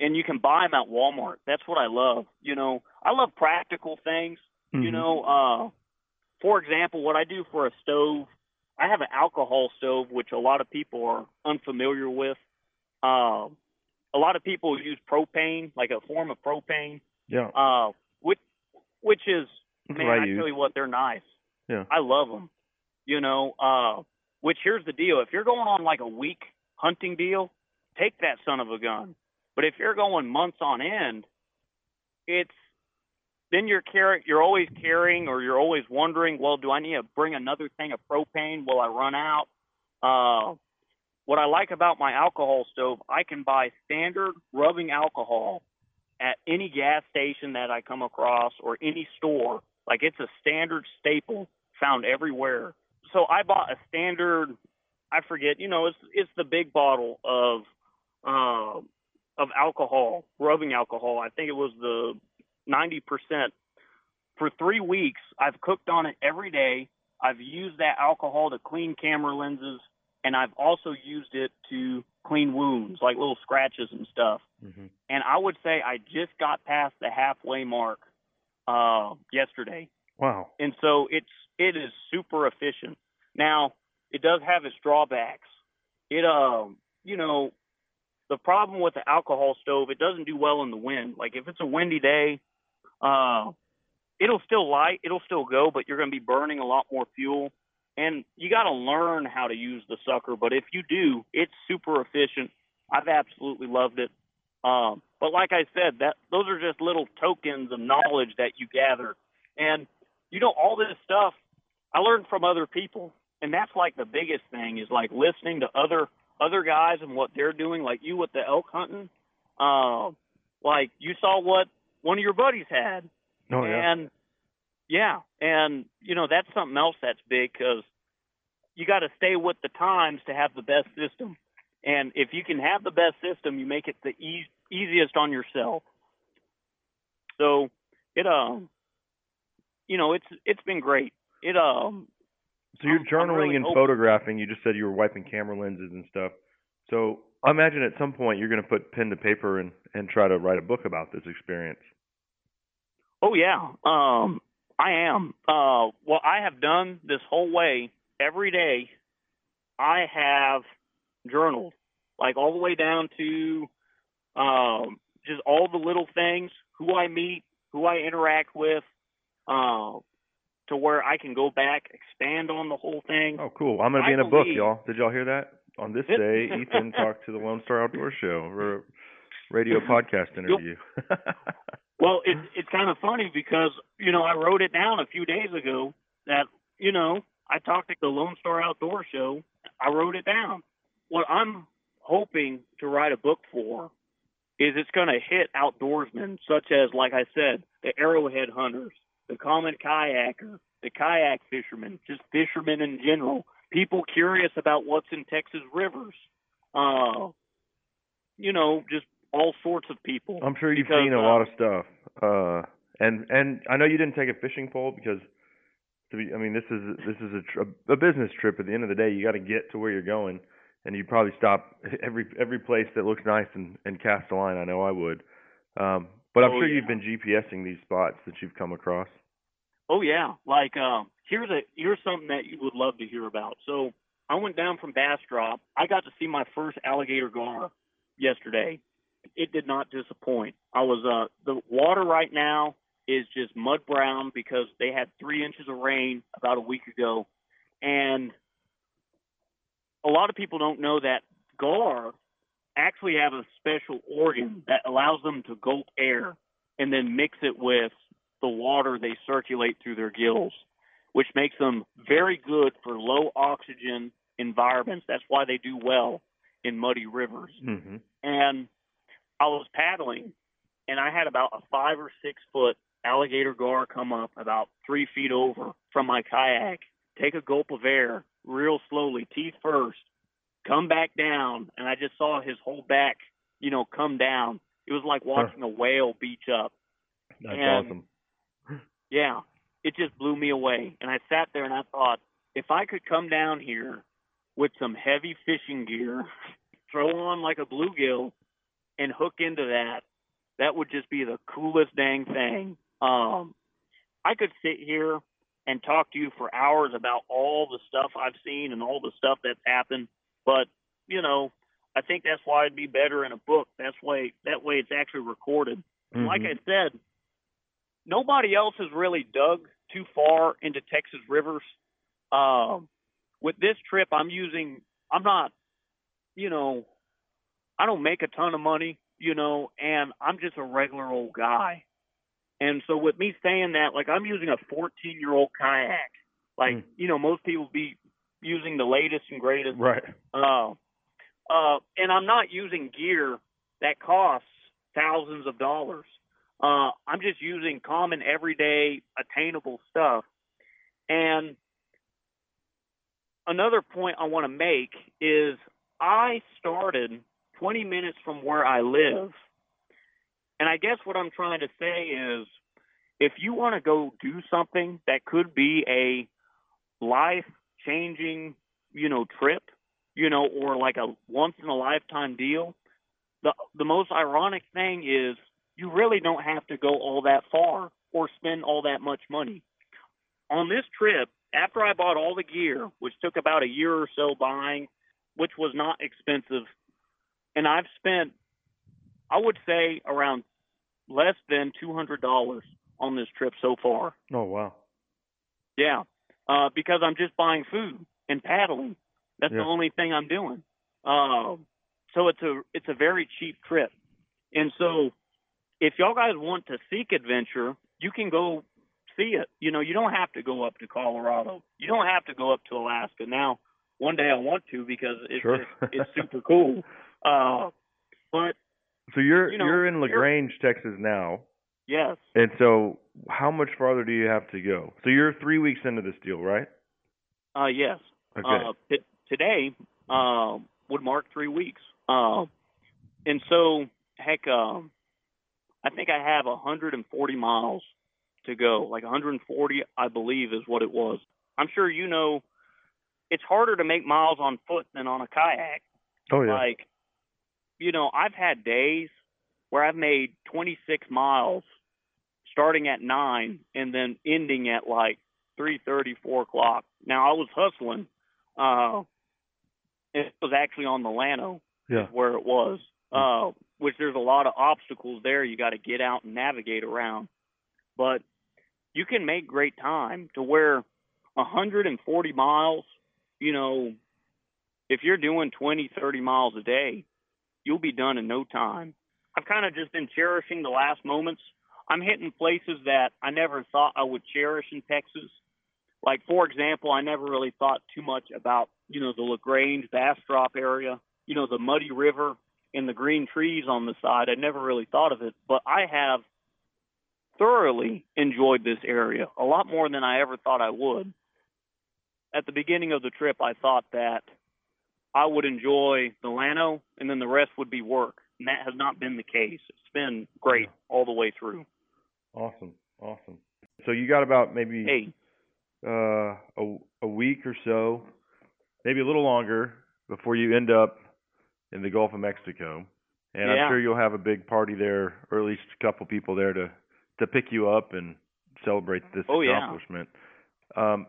and you can buy them at Walmart. That's what I love. You know, I love practical things. You Mhm. know, uh, for example, what I do for a stove, I have an alcohol stove, which a lot of people are unfamiliar with. Uh, a lot of people use propane, like a form of propane, Yeah. uh, which which is man, I I tell you what, they're nice. Yeah. I love them. You know, uh, which here's the deal: if you're going on like a week hunting deal, take that son of a gun. But if you're going months on end, it's then you're carrying, you're always carrying, or you're always wondering, well, do I need to bring another thing of propane? Will I run out? Uh, what I like about my alcohol stove, I can buy standard rubbing alcohol at any gas station that I come across or any store. Like it's a standard staple found everywhere. So I bought a standard I forget, you know, it's it's the big bottle of uh, of alcohol, rubbing alcohol. I think it was the 90%. For 3 weeks, I've cooked on it every day. I've used that alcohol to clean camera lenses and I've also used it to clean wounds, like little scratches and stuff Mm-hmm. and I would say I just got past the halfway mark uh, yesterday, Wow. and so it's it is super efficient. Now it does have its drawbacks. It um you know the problem with the alcohol stove it doesn't do well in the wind. Like if it's a windy day, uh, it'll still light, it'll still go, but you're going to be burning a lot more fuel. And you got to learn how to use the sucker. But if you do, it's super efficient. I've absolutely loved it. Um, but like I said, that those are just little tokens of knowledge that you gather. And you know, all this stuff I learned from other people, and that's like the biggest thing is like listening to other other guys and what they're doing. Like you with the elk hunting, uh, like you saw what one of your buddies had, Oh yeah. and yeah, and you know that's something else that's big because you got to stay with the times to have the best system. And if you can have the best system, you make it the e- easiest on yourself. So it um, you know, it's it's been great. It um, So you're journaling really and hoping- photographing. You just said you were wiping camera lenses and stuff. So I imagine at some point you're going to put pen to paper and and try to write a book about this experience. Oh yeah, um, I am. Uh, well, I have done this whole way every day. I have journaled, like all the way down to um, just all the little things, who I meet, who I interact with, uh, to where I can go back, expand on the whole thing. Oh, cool. I'm going to be I in a book, y'all. Did y'all hear that? On this day, <laughs> Ethan talked to the Lone Star Outdoor Show, radio podcast interview. <laughs> Well, it's it's kind of funny because you know I wrote it down a few days ago that you know I talked at the Lone Star Outdoor Show. I wrote it down. What I'm hoping to write a book for is it's going to hit outdoorsmen such as, like I said, the arrowhead hunters, the common kayaker, the kayak fishermen, just fishermen in general, people curious about what's in Texas rivers. Uh, you know, just all sorts of people. I'm sure you've Because, seen a uh, lot of stuff. Uh, and and I know you didn't take a fishing pole because to be, I mean, this is this is a tr- a business trip. At the end of the day, you got to get to where you're going, and you probably stop <laughs> every every place that looks nice and and cast a line. I know I would. Um, but I'm Oh, sure yeah. you've been GPSing these spots that you've come across. Oh yeah, like um, here's a here's something that you would love to hear about. So I went down from Bastrop. I got to see my first alligator gar yesterday, it did not disappoint. I was uh the water right now is just mud brown because they had three inches of rain about a week ago, and a lot of people don't know that gar actually have a special organ that allows them to gulp air and then mix it with the water they circulate through their gills, which makes them very good for low oxygen environments. That's why they do well in muddy rivers. Mm-hmm. And I was paddling, and I had about a five or six foot alligator gar come up about three feet over from my kayak, take a gulp of air real slowly, teeth first, come back down, and I just saw his whole back, you know, come down. It was like watching a whale beach up. That's And- awesome. Yeah, it just blew me away. And I sat there and I thought, if I could come down here with some heavy fishing gear, <laughs> throw on like a bluegill, and hook into that, that would just be the coolest dang thing. Um, I could sit here and talk to you for hours about all the stuff I've seen and all the stuff that's happened, but you know, I think that's why it'd be better in a book. That's way that way it's actually recorded. And Like I said, nobody else has really dug too far into Texas rivers. Um, with this trip, I'm using. I'm not, you know, I don't make a ton of money, you know, and I'm just a regular old guy. And so with me saying that, like I'm using a 14 year old kayak. Like you know, most people be using the latest and greatest. Right. Uh, uh, and I'm not using gear that costs thousands of dollars. Uh, I'm just using common, everyday, attainable stuff. And another point I want to make is I started 20 minutes from where I live. And I guess what I'm trying to say is if you want to go do something that could be a life changing, you know, trip, you know, or like a once in a lifetime deal, the the most ironic thing is you really don't have to go all that far or spend all that much money. On this trip, after I bought all the gear, which took about a year or so buying, which was not expensive, and I've spent I would say around less than two hundred dollars on this trip so far. Oh wow. Yeah, uh, because I'm just buying food and paddling. That's Yeah. the only thing I'm doing. Um, so it's a it's a very cheap trip, and so if y'all guys want to seek adventure, you can go see it. You know, you don't have to go up to Colorado. You don't have to go up to Alaska. Now, one day I want to because it's Sure. just, it's super cool. <laughs> Uh, but So you're You know, you're in La Grange, Texas now, yes, and so how much farther do you have to go? So you're three weeks into this deal, right? Uh, yes. Okay. Uh, t- today uh, would mark three weeks. Uh, and so, heck, um, I think I have 140 miles to go. Like 140, I believe, is what it was. I'm sure you know it's harder to make miles on foot than on a kayak. Oh yeah. Like, you know, I've had days where I've made 26 miles starting at nine and then ending at like three thirty, four o'clock. Now I was hustling. Uh, it was actually on the Llano Yeah. where it was, uh, which there's a lot of obstacles there. You got to get out and navigate around, but you can make great time to where 140 miles. You know, if you're doing 20, 30 miles a day, you'll be done in no time. I've kind of just been cherishing the last moments. I'm hitting places that I never thought I would cherish in Texas. Like for example, I never really thought too much about, you know, the La Grange Bastrop area, you know, the muddy river and the green trees on the side. I never really thought of it, but I have thoroughly enjoyed this area a lot more than I ever thought I would. At the beginning of the trip, I thought that I would enjoy the Llano and then the rest would be work. And that has not been the case. It's been great all the way through. Awesome. Awesome. So you got about maybe Hey, uh, a a week or so, maybe a little longer before you end up in the Gulf of Mexico. And Yeah. I'm sure you'll have a big party there, or at least a couple people there to to pick you up and celebrate this Oh, yeah. accomplishment. Um,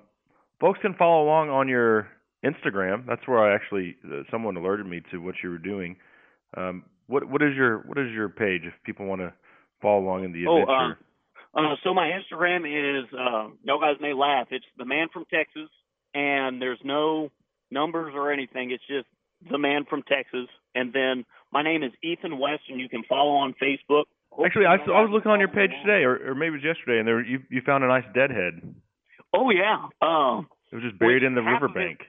folks can follow along on your Instagram. That's where I actually uh, someone alerted me to what you were doing. Um, what what is your what is your page if people want to follow along in the Oh, adventure? Uh, so my Instagram is uh, y'all guys may laugh. It's the man from Texas, and there's no numbers or anything. It's just the man from Texas. And then my name is Ethan West, and you can follow on Facebook. Actually, I, saw, I was looking on your page today, or, or maybe it was yesterday, and there you you found a nice deadhead. Oh yeah. Um, It was just buried in the riverbank.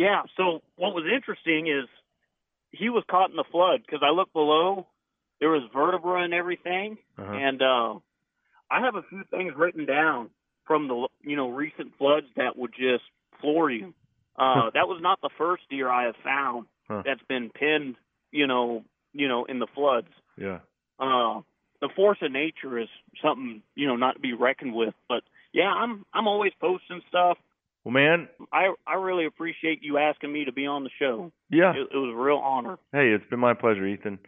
Yeah. So what was interesting is he was caught in the flood because I looked below. There was vertebra and everything, Uh-huh. and uh, I have a few things written down from the you know recent floods that would just floor you. Uh, that was not the first deer I have found Huh. that's been pinned, you know, you know, in the floods. Yeah. Uh, the force of nature is something you know not to be reckoned with. But yeah, I'm I'm always posting stuff. Well, man, I I really appreciate you asking me to be on the show. Yeah. it, it was a real honor. hey, it's been my pleasure, Ethan.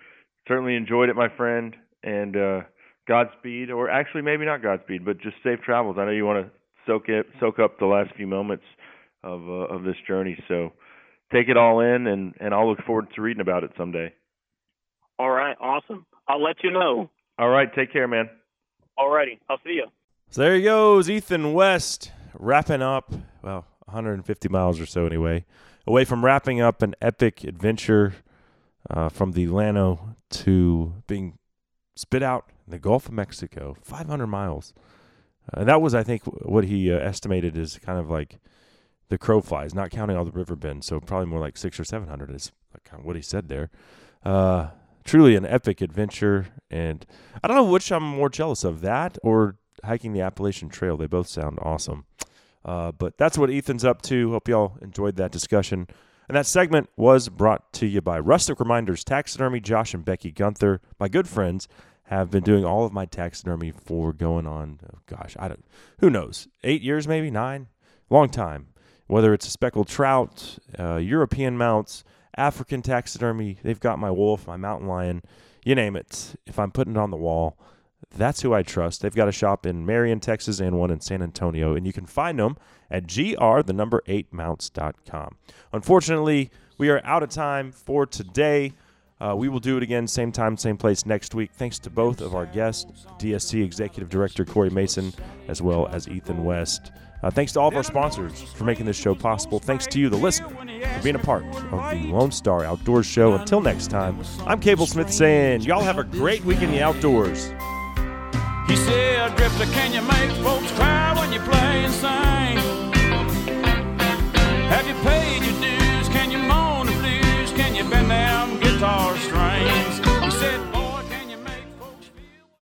Certainly enjoyed it, my friend, and uh Godspeed, or actually maybe not Godspeed, but just safe travels. I know you want to soak it, soak up the last few moments of uh, of this journey, so take it all in, and and I'll look forward to reading about it someday. All right, awesome. I'll let you know. All right, take care, man. Alrighty, I'll see you. So there he goes, Ethan West, wrapping up, well, 150 miles or so anyway, away from wrapping up an epic adventure uh, from the Llano to being spit out in the Gulf of Mexico, 500 miles. Uh, and that was, I think, what he uh, estimated is kind of like the crow flies, not counting all the river bends. So probably more like six or 700 is kind of what he said there. Uh, truly an epic adventure. And I don't know which I'm more jealous of, that or hiking the Appalachian Trail. They both sound awesome. Uh, but that's what Ethan's up to. Hope y'all enjoyed that discussion. And that segment was brought to you by Rustic Reminders Taxidermy. Josh and Becky Gunther, my good friends, have been doing all of my taxidermy for going on, oh gosh, I don't, who knows, eight years maybe, nine, long time. Whether it's a speckled trout, uh, European mounts, African taxidermy, they've got my wolf, my mountain lion, you name it. If I'm putting it on the wall, that's who I trust. They've got a shop in Marion, Texas, and one in San Antonio, and you can find them at gr the number eight mounts.com. Unfortunately, we are out of time for today. Uh, we will do it again, same time, same place next week. Thanks to both of our guests, DSC Executive Director Corey Mason, as well as Ethan West. Uh, thanks to all of our sponsors for making this show possible. Thanks to you, the listener, for being a part of the Lone Star Outdoors Show. Until next time, I'm Cable Smith saying, y'all have a great week in the outdoors. He said, Drifter, can you make folks cry when you play and sing?